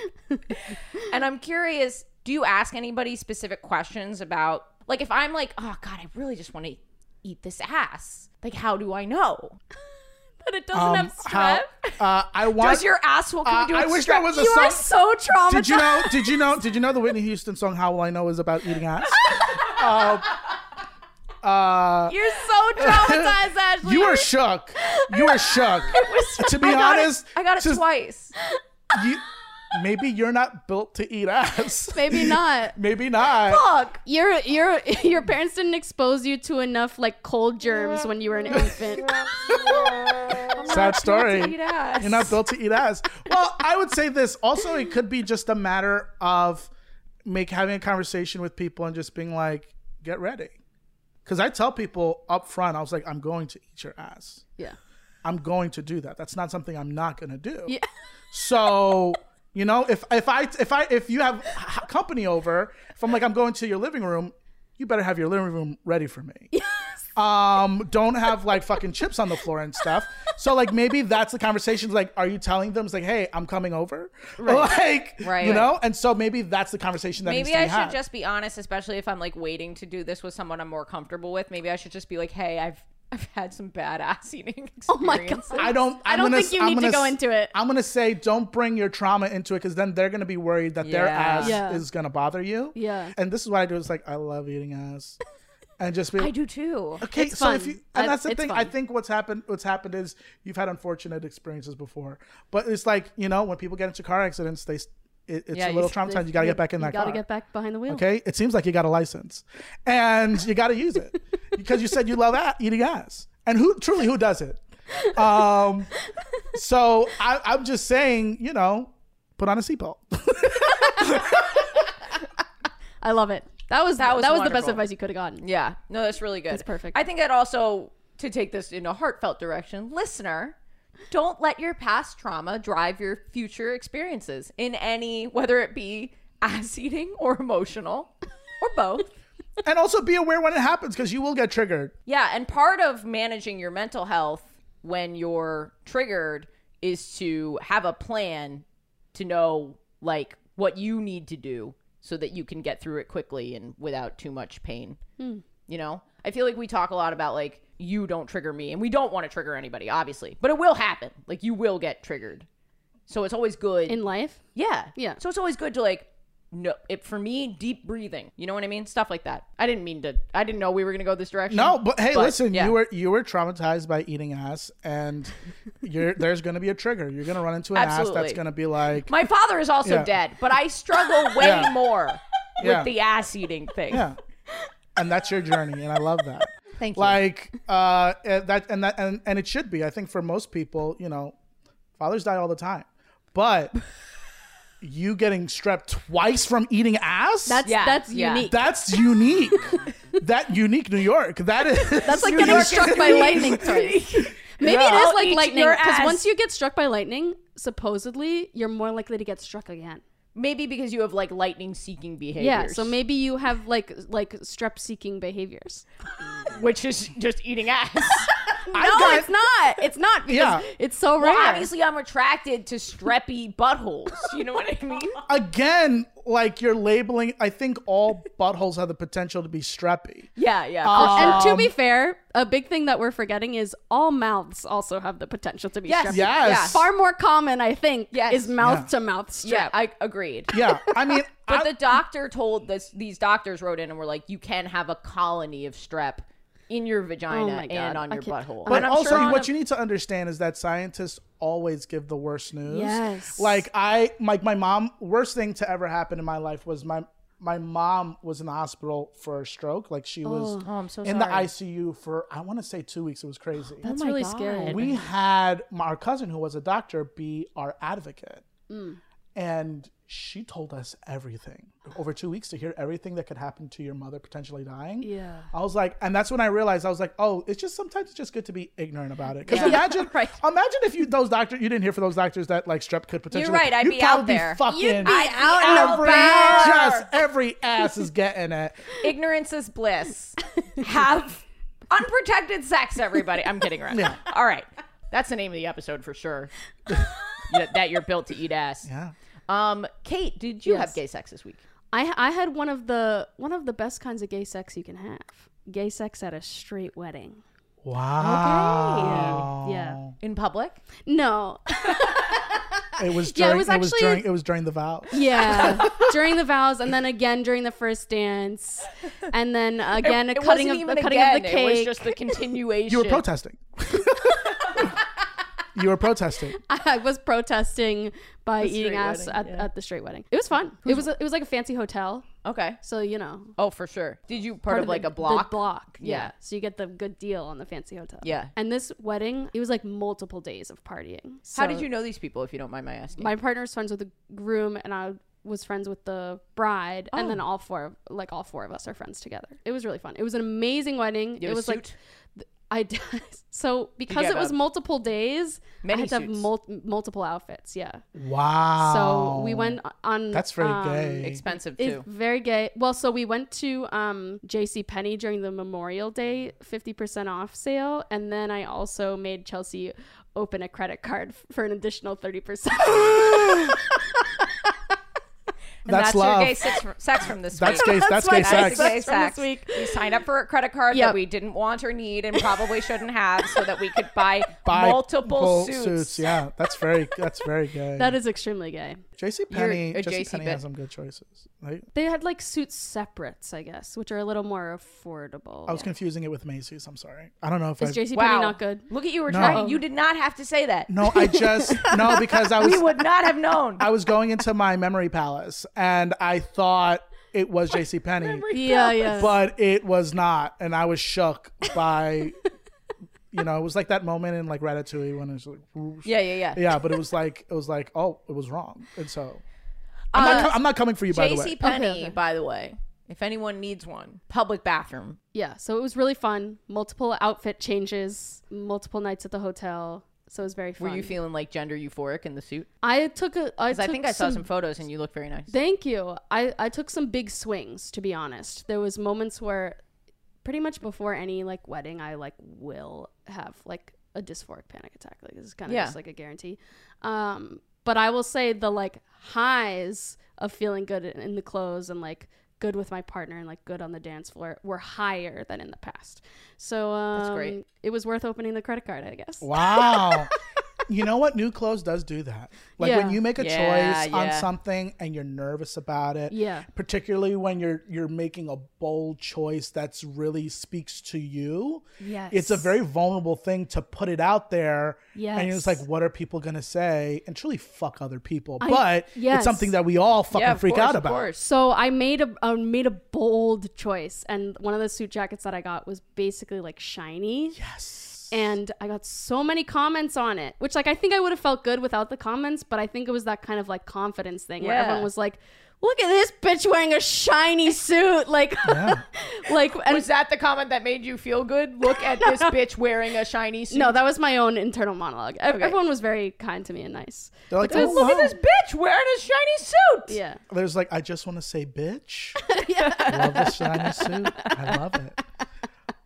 and I'm curious, do you ask anybody specific questions about like if I'm like, oh god, I really just want to eat this ass. Like how do I know that it doesn't Um, have strep? how, uh, I want. Does your asshole can uh, we do I wish strep? that was a You are song. so traumatized. Did you know? Did you know? Did you know the Whitney Houston song "How Will I Know" is about eating ass? uh, uh, You're so traumatized, Ashley. you were shook. You were shook. to be I got it- honest, I got it just- twice. You, maybe you're not built to eat ass. Maybe not. Maybe not. Fuck. Your your your parents didn't expose you to enough like cold germs when you were an infant. Sad story. You're not built to eat ass. Well, I would say this. Also, it could be just a matter of make having a conversation with people and just being like, get ready. Because I tell people up front, I was like, I'm going to eat your ass. Yeah. I'm going to do that. That's not something I'm not going to do. Yeah. So, you know, if if I if I if you have company over, if I'm like I'm going to your living room, you better have your living room ready for me. Yes. Um, don't have like fucking chips on the floor and stuff. So like maybe that's the conversation. Like, are you telling them it's like, hey, I'm coming over, like, Right. you know? And so maybe that's the conversation that needs Maybe I should had. just be honest, especially if I'm like waiting to do this with someone I'm more comfortable with. Maybe I should just be like, "Hey, I've I've had some bad ass eating Oh my. God. I don't. I I'm don't gonna, think you I'm need to gonna go into it. I'm gonna say don't bring your trauma into it because then they're gonna be worried that their ass Yeah. is gonna bother you. Yeah. And this is what I do. It's like I love eating ass, and just be. I do too. Okay, It's so if you and I- that's the it's thing. I think what's happened. What's happened is you've had unfortunate experiences before, but it's like you know when people get into car accidents, they it, it's Yeah, a little s- traumatized. You got to get back in that. Car. You gotta get back behind the wheel. Okay, it seems like you got a license, and you got to use it because you said you love a- eating ass, and who truly who does it? Um, so I, I'm just saying, you know, put on a seatbelt. I love it. That was That was, that was was, the best wonderful. advice you could have gotten. Yeah, no, that's really good. That's perfect. I think that also to take this in a heartfelt direction, listener, don't let your past trauma drive your future experiences in any, whether it be ass eating or emotional or both. And also be aware when it happens because you will get triggered. Yeah, and part of managing your mental health when you're triggered is to have a plan to know like what you need to do so that you can get through it quickly and without too much pain. Hmm. You know, I feel like we talk a lot about like you don't trigger me, and we don't want to trigger anybody, obviously, but it will happen. Like you will get triggered, so it's always good. In life, yeah, Yeah. So it's always good to like. No, it for me, deep breathing. You know what I mean? Stuff like that. I didn't mean to. I didn't know we were gonna go this direction. No, but hey, listen, yeah. you were you were traumatized by eating ass, and you're there's going to be a trigger. You're going to run into an ass that's going to be like, My father is also Yeah. dead, but I struggle way Yeah. more Yeah. with the ass eating thing. yeah, and that's your journey, and I love that. Thank you. Like uh, eh, that, and that, and and it should be. I think for most people, you know, fathers die all the time, but you getting strep twice from eating ass. that's Yeah, that's yeah. unique. that's unique. that unique New York. That is. That's like New getting York struck by lightning twice. Maybe it is I'll like eat lightning your because ass. once you get struck by lightning, supposedly you're more likely to get struck again. Maybe because you have like lightning seeking behaviors. Yeah, so maybe you have like like strep seeking behaviors. which is just eating ass. no, it's not. It's not because Yeah. it's so rare. well, obviously, I'm attracted to streppy buttholes. You know what I mean? again, like you're labeling. I think all buttholes have the potential to be streppy. Yeah, yeah. For sure. and to Um, be fair, a big thing that we're forgetting is all mouths also have the potential to be Yes. strep. Yes. Yeah. Far more common, I think, Yes. is mouth to mouth strep. yeah, I agreed. Yeah, I mean, But I- the doctor told this. These doctors wrote in and were like, "You can have a colony of strep in your vagina Oh and on your can't- butthole." But also, sure what a- you need to understand is that scientists always give the worst news. Yes. Like I, like my mom. Worst thing to ever happen in my life was my my mom was in the hospital for a stroke. Like she was Oh, I'm so in sorry. the ICU for I want to say two weeks. It was crazy. That's my really God. scary. we had my, our cousin who was a doctor be our advocate. Mm. And she told us everything over two weeks to hear everything that could happen to your mother potentially dying. Yeah. I was like, and that's when I realized I was like, oh, it's just sometimes it's just good to be ignorant about it. Because Yeah. imagine, Right. imagine if you those doctors you didn't hear for those doctors that like strep could potentially. You're right, I'd you'd be out there. fucking You'd be out be out every just every ass is getting it. ignorance is bliss. Have unprotected sex, everybody. I'm kidding around. Yeah. All right. That's the name of the episode for sure. That you're built to eat ass. Yeah. Um, Kate, did you Yes. have gay sex this week? I I had one of the one of the best kinds of gay sex you can have. Gay sex at a straight wedding. Wow. Okay. Yeah. In public? No. It was Yeah, it during was it was actually- during it was during the vows. Yeah. during the vows and then again during the first dance. And then again it a cutting wasn't of even the cutting again. of the cake. It was just the continuation. You were protesting. You were protesting. I was protesting by eating ass wedding, at, yeah. at the straight wedding. It was fun. It was a, it was like a fancy hotel, Okay. so you know. Oh, for sure. Did you part, of the- like a the block? block, yeah. Yeah. So you get the good deal on the fancy hotel. Yeah. And this wedding, it was like multiple days of partying. How did you know these people, if you don't mind my asking? My partner's friends with the groom, and I was friends with the bride, and Oh. then all four, like all four of us, are friends together. It was really fun. It was an amazing wedding. You it have a was like suit? I did. So because it was a- multiple days, Many I had to have mul- multiple outfits. Yeah. Wow. So we went on. That's very um, gay. Expensive It's too. very gay. Well, so we went to um, J.C. Penney during the Memorial Day 50% off sale, and then I also made Chelsea open a credit card for an additional 30%. And That's that's, love. your gay sex from, sex from this That's week. gay. That's my gay That's sex. gay Sex from this week. We signed up for a credit card Yep. that we didn't want or need and probably shouldn't have so that we could buy, Buy multiple full suits. Yeah, that's very that's very gay. that is extremely gay. JC Penney. You're JC JC Penney has some good choices. Right? They had like suit separates, I guess, which are a little more affordable. I was confusing it with Macy's. I'm sorry. I don't know if I. Is J.C. Wow. Penney not good? Look at you were No. trying. You did not have to say that. No, I just no because I was. We was would not have known. I was going into my memory palace and I thought it was JC Penney, Yeah, yeah. but it was not, and I was shook by. You know, it was like that moment in like Ratatouille when it's like, whoosh. yeah, yeah, yeah. yeah, but it was like it was like, oh, it was wrong, and so I'm, not, Uh, com- I'm not coming for you by the way. JC Penney, Okay, okay. by the way, if anyone needs one, public bathroom. yeah, so it was really fun. Multiple outfit changes, multiple nights at the hotel. So it was very Were you feeling like gender euphoric in the suit? I took a. I, Because I think I saw some photos and you look very nice. Thank you. I, I took some big swings, to be honest. There was moments where pretty much before any like wedding, I like will have like a dysphoric panic attack. Like this is kind of Yeah. just like a guarantee. Um, but I will say the like highs of feeling good in in the clothes and like good with my partner and like good on the dance floor were higher than in the past. So um, great. It was worth opening the credit card, I guess. Wow. you know what? New clothes does do that. Like when you make a Yeah, choice on something and you're nervous about it. Yeah. Particularly when you're you're making a bold choice that's really speaks to you. Yes. It's a very vulnerable thing to put it out there. Yeah. And you're just like, what are people gonna say? And truly fuck other people. I- but yes. it's something that we all fucking yeah, freak course, out about. course. So I made a I made a bold choice, and one of the suit jackets that I got was basically like shiny. Yes. And I got so many comments on it, which like I think I would have felt good without the comments, but I think it was that kind of like confidence thing where Yeah. everyone was like, "Look at this bitch wearing a shiny suit!" Like, like and Was that the comment that made you feel good? Look at this bitch wearing a shiny suit. no, that was my own internal monologue. Ev- Everyone was very kind to me and nice. They're like, Because- oh, Look at this bitch wearing a shiny suit. Yeah. There's like, I just want to say, bitch. I love the shiny suit. I love it.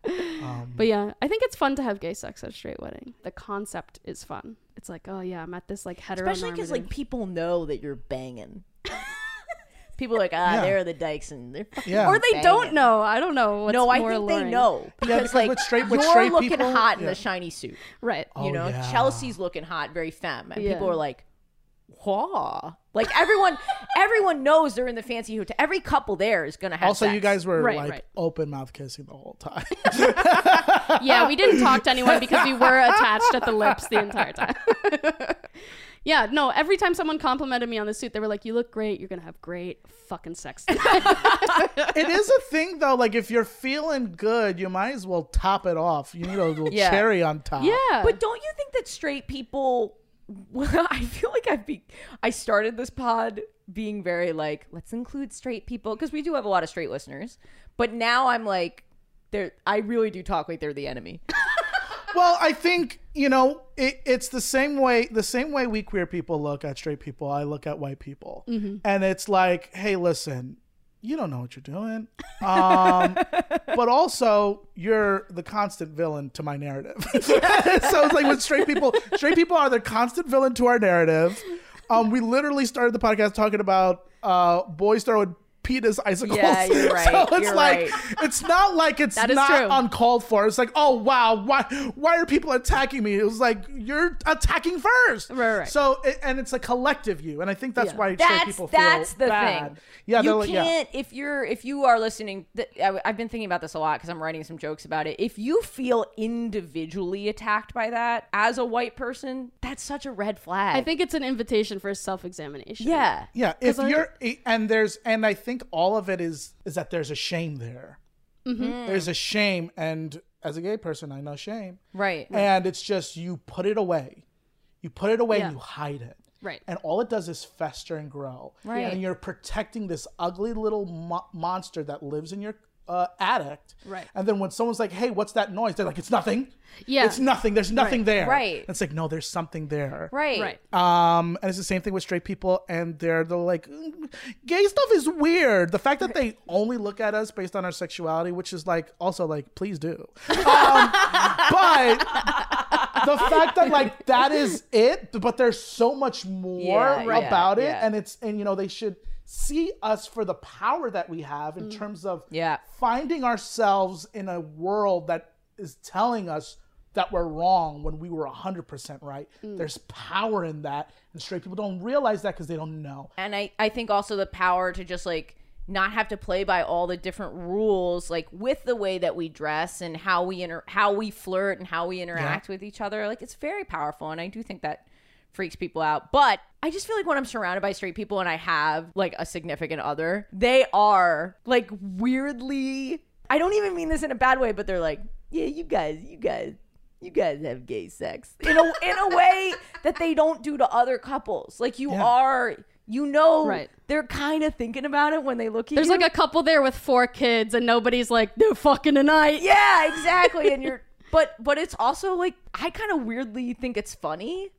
Um, But yeah, I think it's fun to have gay sex at a straight wedding. The concept is fun. It's like, oh yeah, I'm at this like heteronormative. Especially because like people know that you're banging. people are like, ah, Yeah. they're the dykes and they're fucking yeah. or they banging. don't know. I don't know. What's no, I more think they know because, because like with straight- with you're straight looking people- hot in the shiny suit. Right. Oh, You know, yeah. Chelsea's looking hot, very femme, and Yeah. people are like, "Whoa!" Like everyone, everyone knows they're in the fancy hotel. Every couple there is gonna have. also, you guys were Right, like right. open mouth kissing the whole time. yeah, we didn't talk to anyone because we were attached at the lips the entire time. yeah, no, every time someone complimented me on the suit, they were like, You look great. You're going to have great fucking sex. tonight." it is a thing though. Like if you're feeling good, you might as well top it off. You need a little Yeah. cherry on top. yeah. But don't you think that straight people? I feel like I've be. I started this pod being very like, let's include straight people because we do have a lot of straight listeners. But now I'm like, they're. I really do talk like they're the enemy. Well, I think you know it, it's the same way. The same way we queer people look at straight people, I look at white people, mm-hmm. and it's like, hey, listen, you don't know what you're doing, um, but also you're the constant villain to my narrative. so it's like with straight people, straight people are the constant villain to our narrative. Um, we literally started the podcast talking about uh, boys throwing penis icicles. Yeah, you're right, so it's you're like right. it's not like it's not true. uncalled for. It's like, oh wow, why why are people attacking me? It was like you're attacking first. Right, right. So it, and it's a collective you, and I think that's Yeah. why straight That's people feel that's the bad. thing. Yeah, you like, can't if you're if you are listening. Th- I, I've been thinking about this a lot because I'm writing some jokes about it. If you feel individually attacked by that as a white person, that's such a red flag. I think it's an invitation for self examination. yeah, Yeah, if I- you're and there's and I think all of it is is that there's a shame there. Mm-hmm. There's a shame, and as a gay person, I know shame. right. And it's just you put it away, you put it away, Yeah. and you hide it. Right. And all it does is fester and grow. Right. And you're protecting this ugly little mo- monster that lives in your uh, attic. Right. And then when someone's like, "Hey, what's that noise?" They're like, "It's nothing. Yeah. It's nothing. There's nothing there." Right. And it's like, no, there's something there. right, Right. Um, and it's the same thing with straight people, and they're they're like, "Mm, gay stuff is weird. The fact that they only look at us based on our sexuality, which is like also like, please do. Um, but the fact that like that is it, but there's so much more Yeah, yeah, about it, yeah. and it's and you know they should see us for the power that we have Mm. in terms of Yeah. finding ourselves in a world that is telling us that we're wrong when we were 100% right. Mm. There's power in that, and straight people don't realize that because they don't know. and I I think also the power to just like not have to play by all the different rules like with the way that we dress and how we inter- how we flirt and how we interact with each other like it's very powerful and I do think that freaks people out but I just feel like when I'm surrounded by straight people and I have like a significant other they are like weirdly I don't even mean this in a bad way but they're like yeah you guys you guys you guys have gay sex in a in a way that they don't do to other couples. Like you Yeah. are, you know, Right. they're kind of thinking about it when they look at There's you. There's like a couple there with four kids, and nobody's like, they're fucking tonight. yeah, exactly, and you're. But but it's also like I kind of weirdly think it's funny.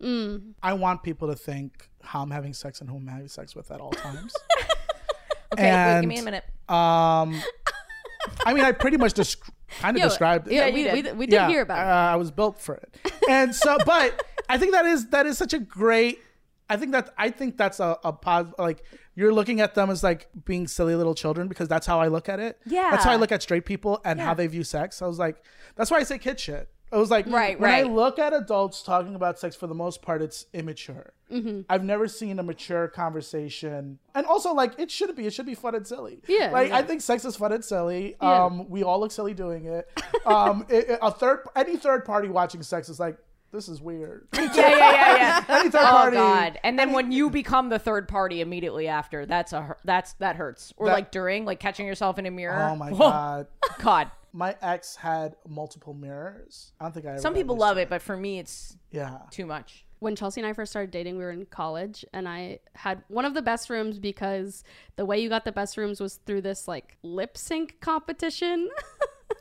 I want people to think how I'm having sex and who I'm having sex with at all times. Okay, wait, give me a minute. Um, I mean, I pretty much desc- kind of Yo, described it. Yeah, you we, did. we, did- we did hear about uh, it. I was built for it, and so, but I think that is that is such a great I think that I think that's a, a pos- like you're looking at them as like being silly little children because that's how I look at it. Yeah. That's how I look at straight people and Yeah. how they view sex. I was like, that's why I say kid shit. I was like, Right, when right. I look at adults talking about sex, for the most part, it's immature. Mm-hmm. I've never seen a mature conversation, and also like it should be. It should be fun and silly. Yeah, like I think sex is fun and silly. Yeah. Um, we all look silly doing it. Um, it, it- a third, any third party watching sex is like, this is weird. yeah, yeah, yeah, yeah. any third Oh party. God! And then when you become the third party immediately after, that's a that's that hurts. Or That- like during, like catching yourself in a mirror. Oh my Whoa, god. God! My ex had multiple mirrors. I don't think I ever Some people this. love it, but for me, it's Yeah. too much. when Chelsea and I first started dating, we were in college, and I had one of the best rooms because the way you got the best rooms was through this like lip sync competition.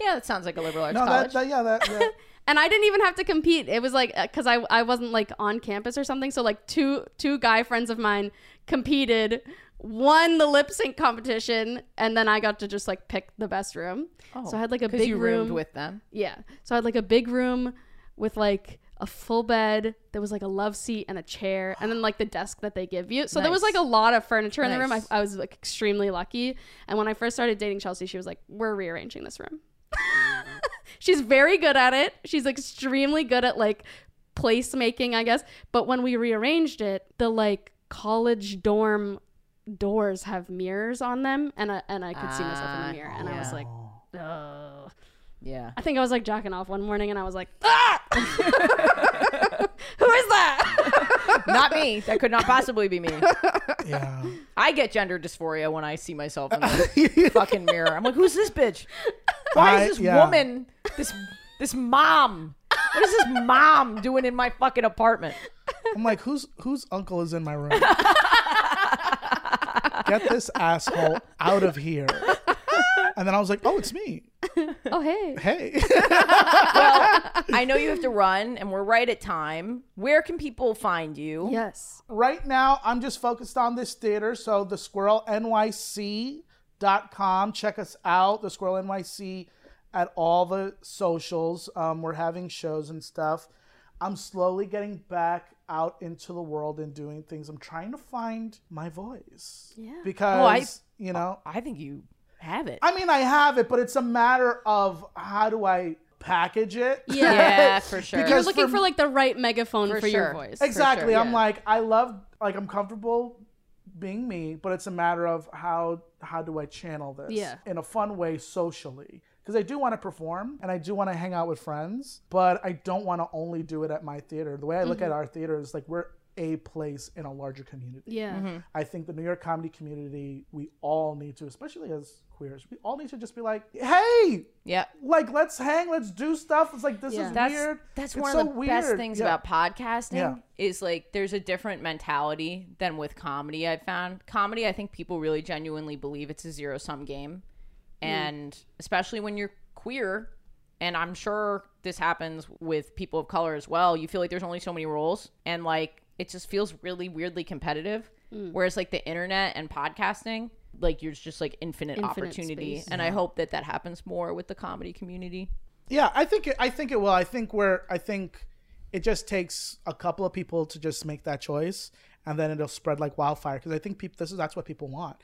Yeah, that sounds like a liberal arts No, college. that, that yeah, that yeah. And I didn't even have to compete. It was like uh, because I I wasn't like on campus or something. So like two two guy friends of mine competed, won the lip sync competition, and then I got to just like pick the best room. Oh, so I had like a big you room roomed with them. Yeah. So I had like a big room with like a full bed. There was like a love seat and a chair, and then like the desk that they give you. So there was like a lot of furniture in the room. I, I was like extremely lucky. And when I first started dating Chelsea, she was like, "We're rearranging this room." Mm. She's very good at it. She's extremely good at like placemaking, I guess. But when we rearranged it, the like college dorm doors have mirrors on them, and I, and I could see myself in Ah, the mirror, and I was like, "Ugh." Yeah. I think I was like jacking off one morning and I was like, ah! Who is that? not me. That could not possibly be me. yeah. I get gender dysphoria when I see myself in the fucking mirror. I'm like, who's this bitch? Why is this yeah. woman, this this mom? What is this mom doing in my fucking apartment? I'm like, whose whose uncle is in my room? Get this asshole out of here. And then I was like, oh, it's me. oh, hey. Hey. Well, I know you have to run, and we're right at time. Where can people find you? Yes. right now, I'm just focused on this theater. So the squirrelnyc.com. Check us out. The Squirrel NYC at all the socials. Um, we're having shows and stuff. I'm slowly getting back out into the world and doing things. I'm trying to find my voice. Yeah. Because, you know, I think you have it. I mean, I have it, but it's a matter of how do I package it? Yeah. yeah, for sure. Because You're looking for- for, like the right megaphone for, For your sure. voice. exactly. sure, I'm yeah. like, I love, like, I'm comfortable being me, but it's a matter of how how do I channel this Yeah. in a fun way socially. Because I do want to perform and I do want to hang out with friends, but I don't want to only do it at my theater. The way I look Mm-hmm. at our theater is like we're a place in a larger community. Yeah. Mm-hmm. I think the New York comedy community, we all need to, especially as queers, we all need to just be like, hey, yeah. like let's hang, let's do stuff. It's like this Yeah. is That's weird. that's It's one so of the best things Yeah. about podcasting Yeah. is like there's a different mentality than with comedy. I've found comedy. I think people really genuinely believe it's a zero sum game, mm. and especially when you're queer. And I'm sure this happens with people of color as well. You feel like there's only so many roles, and like it just feels really weirdly competitive. Mm. Whereas like the internet and podcasting, like you're just like infinite, Infinite opportunity. space. And I hope that that happens more with the comedy community. Yeah, I think it, I think it will. I think we're I think it just takes a couple of people to just make that choice, and then it'll spread like wildfire. Because I think people this is that's what people want.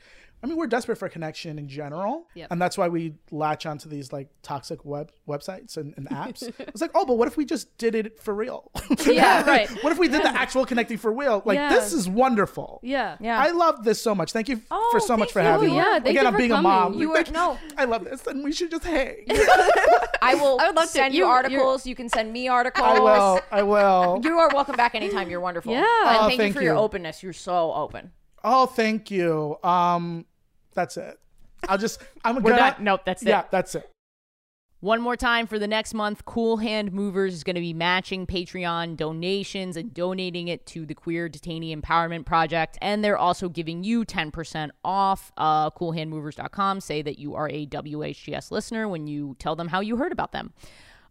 I mean, we're desperate for connection in general, Yep. and that's why we latch onto these like toxic web websites and, and apps. it's like, oh, but what if we just did it for real? Yeah, right. what if we did the actual connecting for real? Like Yeah. this is wonderful. Yeah. Yeah. I love this so much. Thank you Oh, for so much for you. having me. Yeah, Again, you I'm for being a mom. You were- no. I love this, and we should just hang. I will I would love to- send you, you- you're- articles. You can send me articles. I will. I will. You are welcome back anytime. You're wonderful. Yeah. And Oh, thank, thank you for your openness. You're so open. Oh, thank you. Um, that's it. I'll just. I'm We're gonna. done. Nope, that's it. Yeah, that's it. One more time for the next month, Cool Hand Movers is going to be matching Patreon donations and donating it to the Queer Detainee Empowerment Project. And they're also giving you 10% off. Uh, coolhandmovers.com. Say that you are a WHGS listener when you tell them how you heard about them.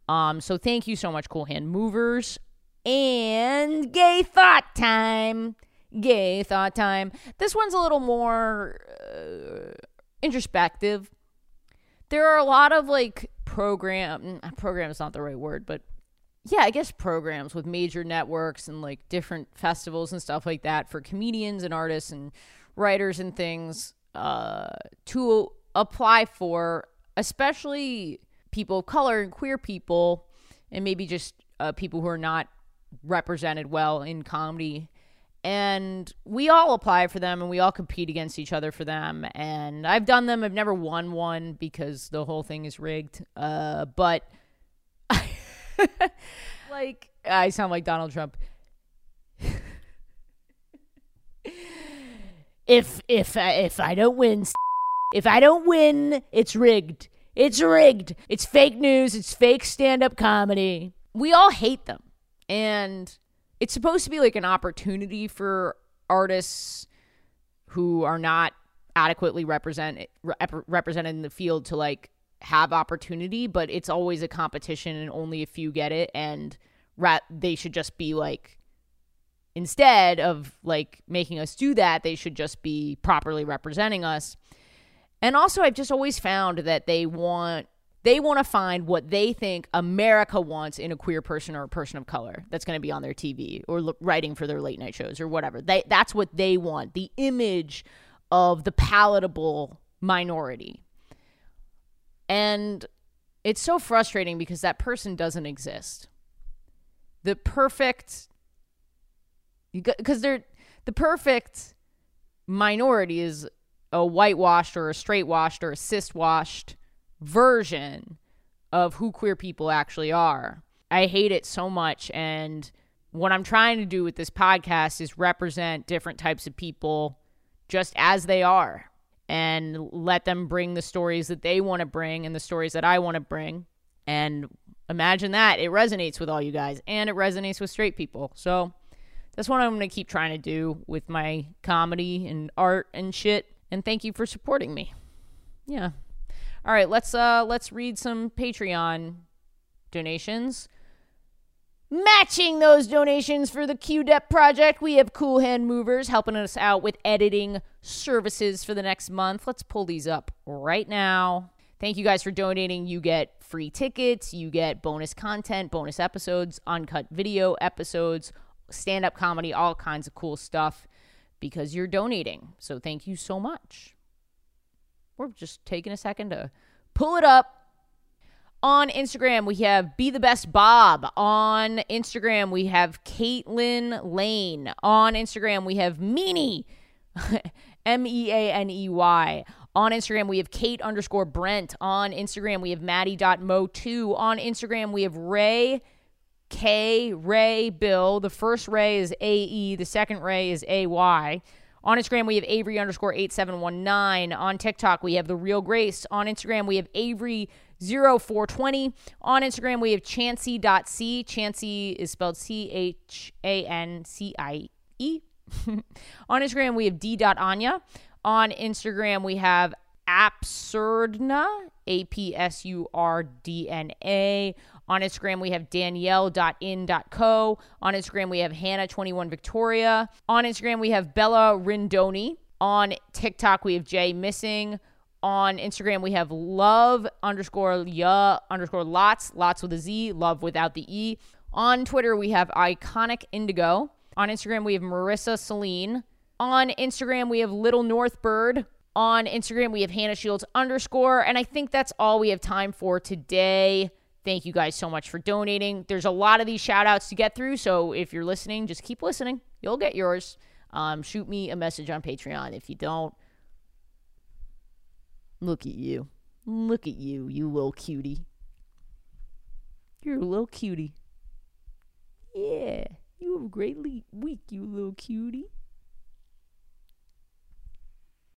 Um, so thank you so much, Cool Hand Movers. And gay thought time. Gay thought time. This one's a little more uh, introspective there are a lot of like program mm, program is not the right word but yeah, I guess programs with major networks and like different festivals and stuff like that for comedians and artists and writers and things uh, to apply for, especially people of color and queer people, and maybe just uh, people who are not represented well in comedy. And we all apply for them and we all compete against each other for them. And I've done them. I've never won one because the whole thing is rigged. Uh, but like I sound like Donald Trump. if if if I don't win, if I don't win, it's rigged. It's rigged. It's fake news. It's fake stand-up comedy. We all hate them. And it's supposed to be like an opportunity for artists who are not adequately represent, rep- represented in the field to like have opportunity, but it's always a competition and only a few get it. And they should just be like, instead of like making us do that, they should just be properly representing us. And also, I've just always found that they want they want to find what they think America wants in a queer person or a person of color that's going to be on their TV or l- writing for their late night shows or whatever. They that's what they want. The image of the palatable minority. And it's so frustrating because that person doesn't exist. The perfect because they're the perfect minority is a whitewashed or a straight washed or a cis washed version of who queer people actually are. I hate it so much and what I'm trying to do with this podcast is represent different types of people just as they are and let them bring the stories that they want to bring and the stories that I want to bring. And imagine that it resonates with all you guys and it resonates with straight people. So that's what I'm going to keep trying to do with my comedy and art and shit. And thank you for supporting me. Yeah. All right, let's uh let's read some Patreon donations. Matching those donations for the QDEP project, we have Cool Hand Movers helping us out with editing services for the next month. Let's pull these up right now. Thank you guys for donating. You get free tickets, you get bonus content, bonus episodes, uncut video episodes, stand up comedy, all kinds of cool stuff because you're donating. So thank you so much. We're just taking a second to pull it up on Instagram, we have Be the Best Bob. On Instagram, we have Caitlin Lane. On Instagram, we have Meaney, M E A N E Y. On Instagram, we have Kate underscore Brent. On Instagram, we have Maddie.mo2. On Instagram, we have Rae K Ray Bill. The first Ray is A E, the second Ray is A Y. On Instagram, we have Avery underscore 8719. On TikTok, we have The Real Grace. On Instagram, we have Avery 0420. On Instagram, we have Chancie.c. Chancie is spelled C H A N C I E. On Instagram, we have D.Anya. On Instagram, we have Apsurdna, A P S U R D N A. On Instagram, we have Danielle.in.co. On Instagram, we have Hannah21Victoria. On Instagram, we have Bella Rindoni. On TikTok, we have Jay Missing. On Instagram, we have love underscore ya underscore lots, lots with a Z, love without the E. On Twitter, we have Iconic Indigo. On Instagram, we have Marissa Celine. On Instagram, we have Little Northbird. On Instagram, we have Hannah Shields underscore. And I think that's all we have time for today. Thank you guys so much for donating. There's a lot of these shout outs to get through. So if you're listening, just keep listening. You'll get yours. Um, shoot me a message on Patreon. If you don't, look at you. Look at you, you little cutie. You're a little cutie. Yeah, you have a great le- week, you little cutie.